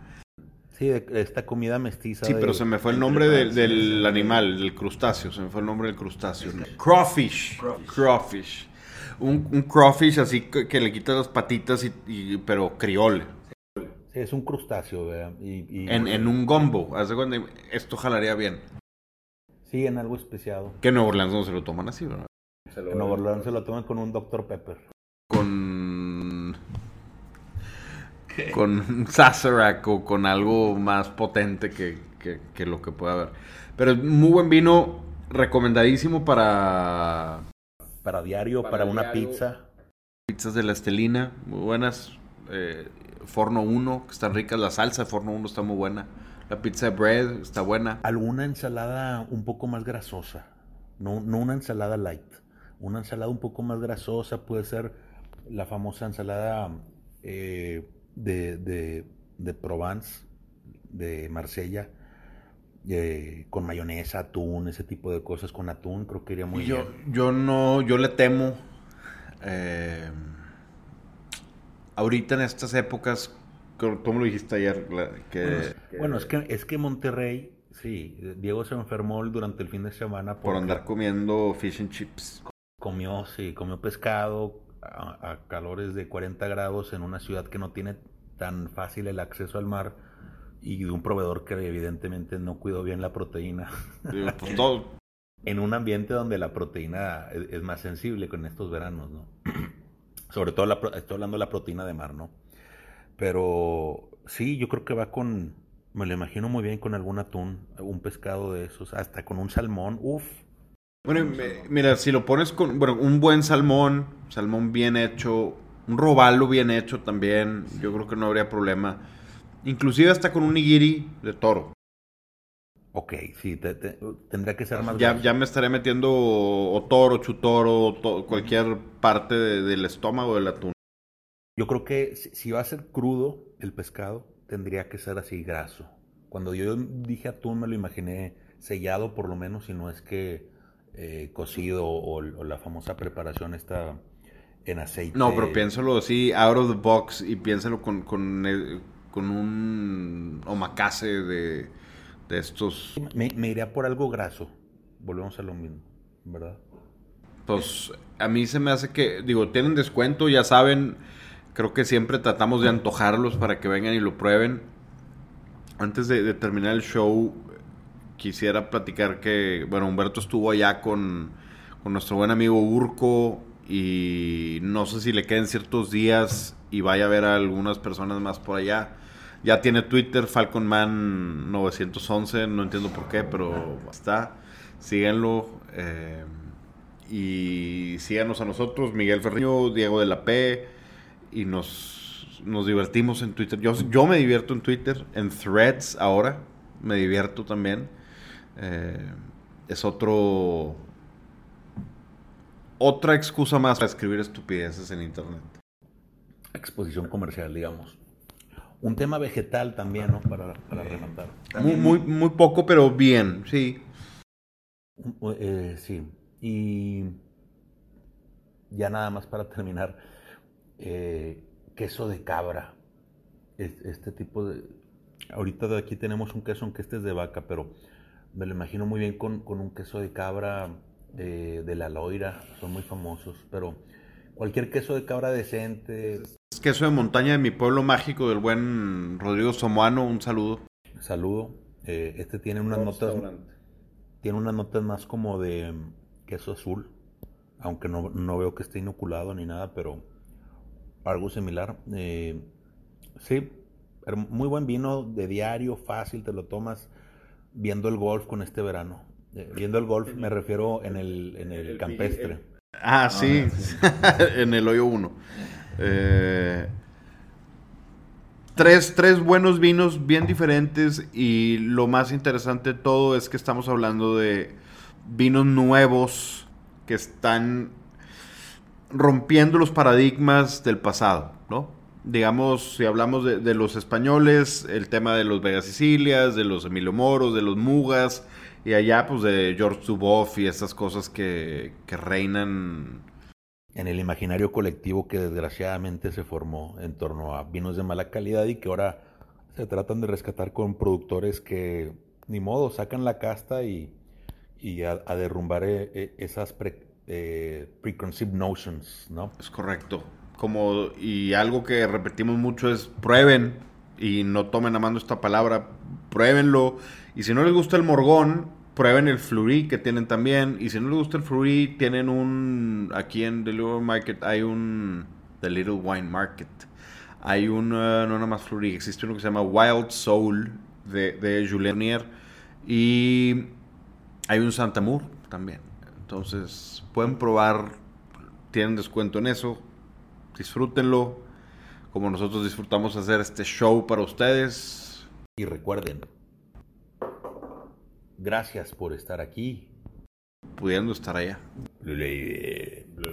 Sí, esta comida mestiza. Sí, de- pero se me fue el nombre del, del animal, del crustáceo. Se me fue el nombre del crustáceo. Crawfish. Crawfish. Un, un crawfish así que, que le quitas las patitas, y, y- pero criol. Sí, es un crustáceo, ¿verdad? Y, y- En, en un gombo. Esto jalaría bien. Sí, en algo especiado. Que en Nueva Orleans no se lo toman así, ¿verdad? En Nueva Orleans se lo toman con un Dr. Pepper. Con. Con un Sazerac o con algo más potente que, que- que lo que pueda haber. Pero es muy buen vino, recomendadísimo para Para diario, para, Para una diario. pizza. Pizzas de la Estelina, muy buenas. Eh, Forno 1, que están ricas. La salsa de Forno 1 está muy buena. La pizza bread está buena. Alguna ensalada un poco más grasosa. No, no una ensalada light. Una ensalada un poco más grasosa puede ser la famosa ensalada eh, de, de, de Provence, de Marsella, eh, con mayonesa, atún, ese tipo de cosas. Con atún creo que iría muy yo, bien. yo no, yo le temo. eh, ahorita en estas épocas, tú me lo dijiste ayer, la- que Bueno, es que, es que Monterrey, sí, Diego se enfermó durante el fin de semana por andar comiendo fish and chips. Comió, sí, comió pescado a, a calores de 40 grados en una ciudad que no tiene tan fácil el acceso al mar y de un proveedor que evidentemente no cuidó bien la proteína. Pues, todo- en un ambiente donde la proteína es, es más sensible con estos veranos, ¿no? Sobre todo la, estoy hablando de la proteína de mar, ¿no? Pero sí, yo creo que va con, me lo imagino muy bien con algún atún, un pescado de esos, hasta con un salmón, uff. Bueno, me- mira, si lo pones con, bueno, un buen salmón, salmón bien hecho, un robalo bien hecho también, yo creo que no habría problema. Inclusive hasta con un nigiri de toro. Ok, sí, te- te- tendría que ser más Ya, ya me estaré metiendo o toro, chutoro, to- cualquier parte de- del estómago del atún. Yo creo que si, va a ser crudo el pescado, tendría que ser así graso. Cuando yo dije atún me lo imaginé sellado por lo menos, si no es que eh, cocido o, o la famosa preparación está en aceite. No, pero piénsalo así, out of the box, y piénsalo con, con, con un omakase de, de estos. Me, me iría por algo graso. Volvemos a lo mismo, ¿verdad? Pues a mí se me hace que, digo, tienen descuento, ya saben, creo que siempre tratamos de antojarlos para que vengan y lo prueben. Antes de, terminar el show, quisiera platicar que, bueno, Humberto estuvo allá con, con nuestro buen amigo Urco y no sé si le queden ciertos días y vaya a ver a algunas personas más por allá. Ya tiene Twitter Falconman 911, no entiendo por qué, pero está. Síganlo. Eh, y síganos a nosotros, Miguel Ferriño, Diego de la P. Y nos, nos divertimos en Twitter. Yo, yo me divierto en Twitter, en threads ahora. Me divierto también. Eh, es otro. Otra excusa más para escribir estupideces en internet. Exposición comercial, digamos. Un tema vegetal también, ¿no? Para, para rematar. Muy, muy, muy poco, pero bien, sí. Eh, sí. Y ya nada más para terminar. Eh, queso de cabra. Este tipo de... Ahorita de aquí tenemos un queso, aunque este es de vaca, pero me lo imagino muy bien con, con un queso de cabra eh, de la loira, son muy famosos, pero cualquier queso de cabra decente. Es queso de montaña de mi pueblo mágico del buen Rodrigo Somoano, un saludo. Saludo. Eh, este tiene unas notas, tiene unas notas más como de queso azul, aunque no, no veo que esté inoculado ni nada, pero algo similar. Eh, sí, muy buen vino de diario, fácil, te lo tomas viendo el golf con este verano. Eh, viendo el golf me refiero en el, en el campestre. Ah, sí, en el hoyo 1. Eh, tres, tres buenos vinos bien diferentes y lo más interesante de todo es que estamos hablando de vinos nuevos que están rompiendo los paradigmas del pasado, ¿no? Digamos, si hablamos de, los españoles, el tema de los Vega Sicilias, de los Emilio Moros, de los Mugas, y allá, pues, de George Duboff y estas cosas que, que reinan. En el imaginario colectivo que desgraciadamente se formó en torno a vinos de mala calidad y que ahora se tratan de rescatar con productores que, ni modo, sacan la casta y, y a, derrumbar eh, eh, esas eh, preconceived notions, ¿no? Es correcto. Como, y algo que repetimos mucho es prueben y no tomen a mano esta palabra, pruébenlo. Y si no les gusta el morgón, prueben el Fleury que tienen también. Y si no les gusta el Fleury, tienen un. Aquí en The Little Market hay un. The Little Wine Market. Hay un. Uh, no nada más Fleury, existe uno que se llama Wild Soul de, de Julien. Y hay un Santa Moore también. Entonces, pueden probar. Tienen descuento en eso. Disfrútenlo. Como nosotros disfrutamos hacer este show para ustedes. Y recuerden, Gracias por estar aquí. Pudiendo estar allá. Blue. Blue.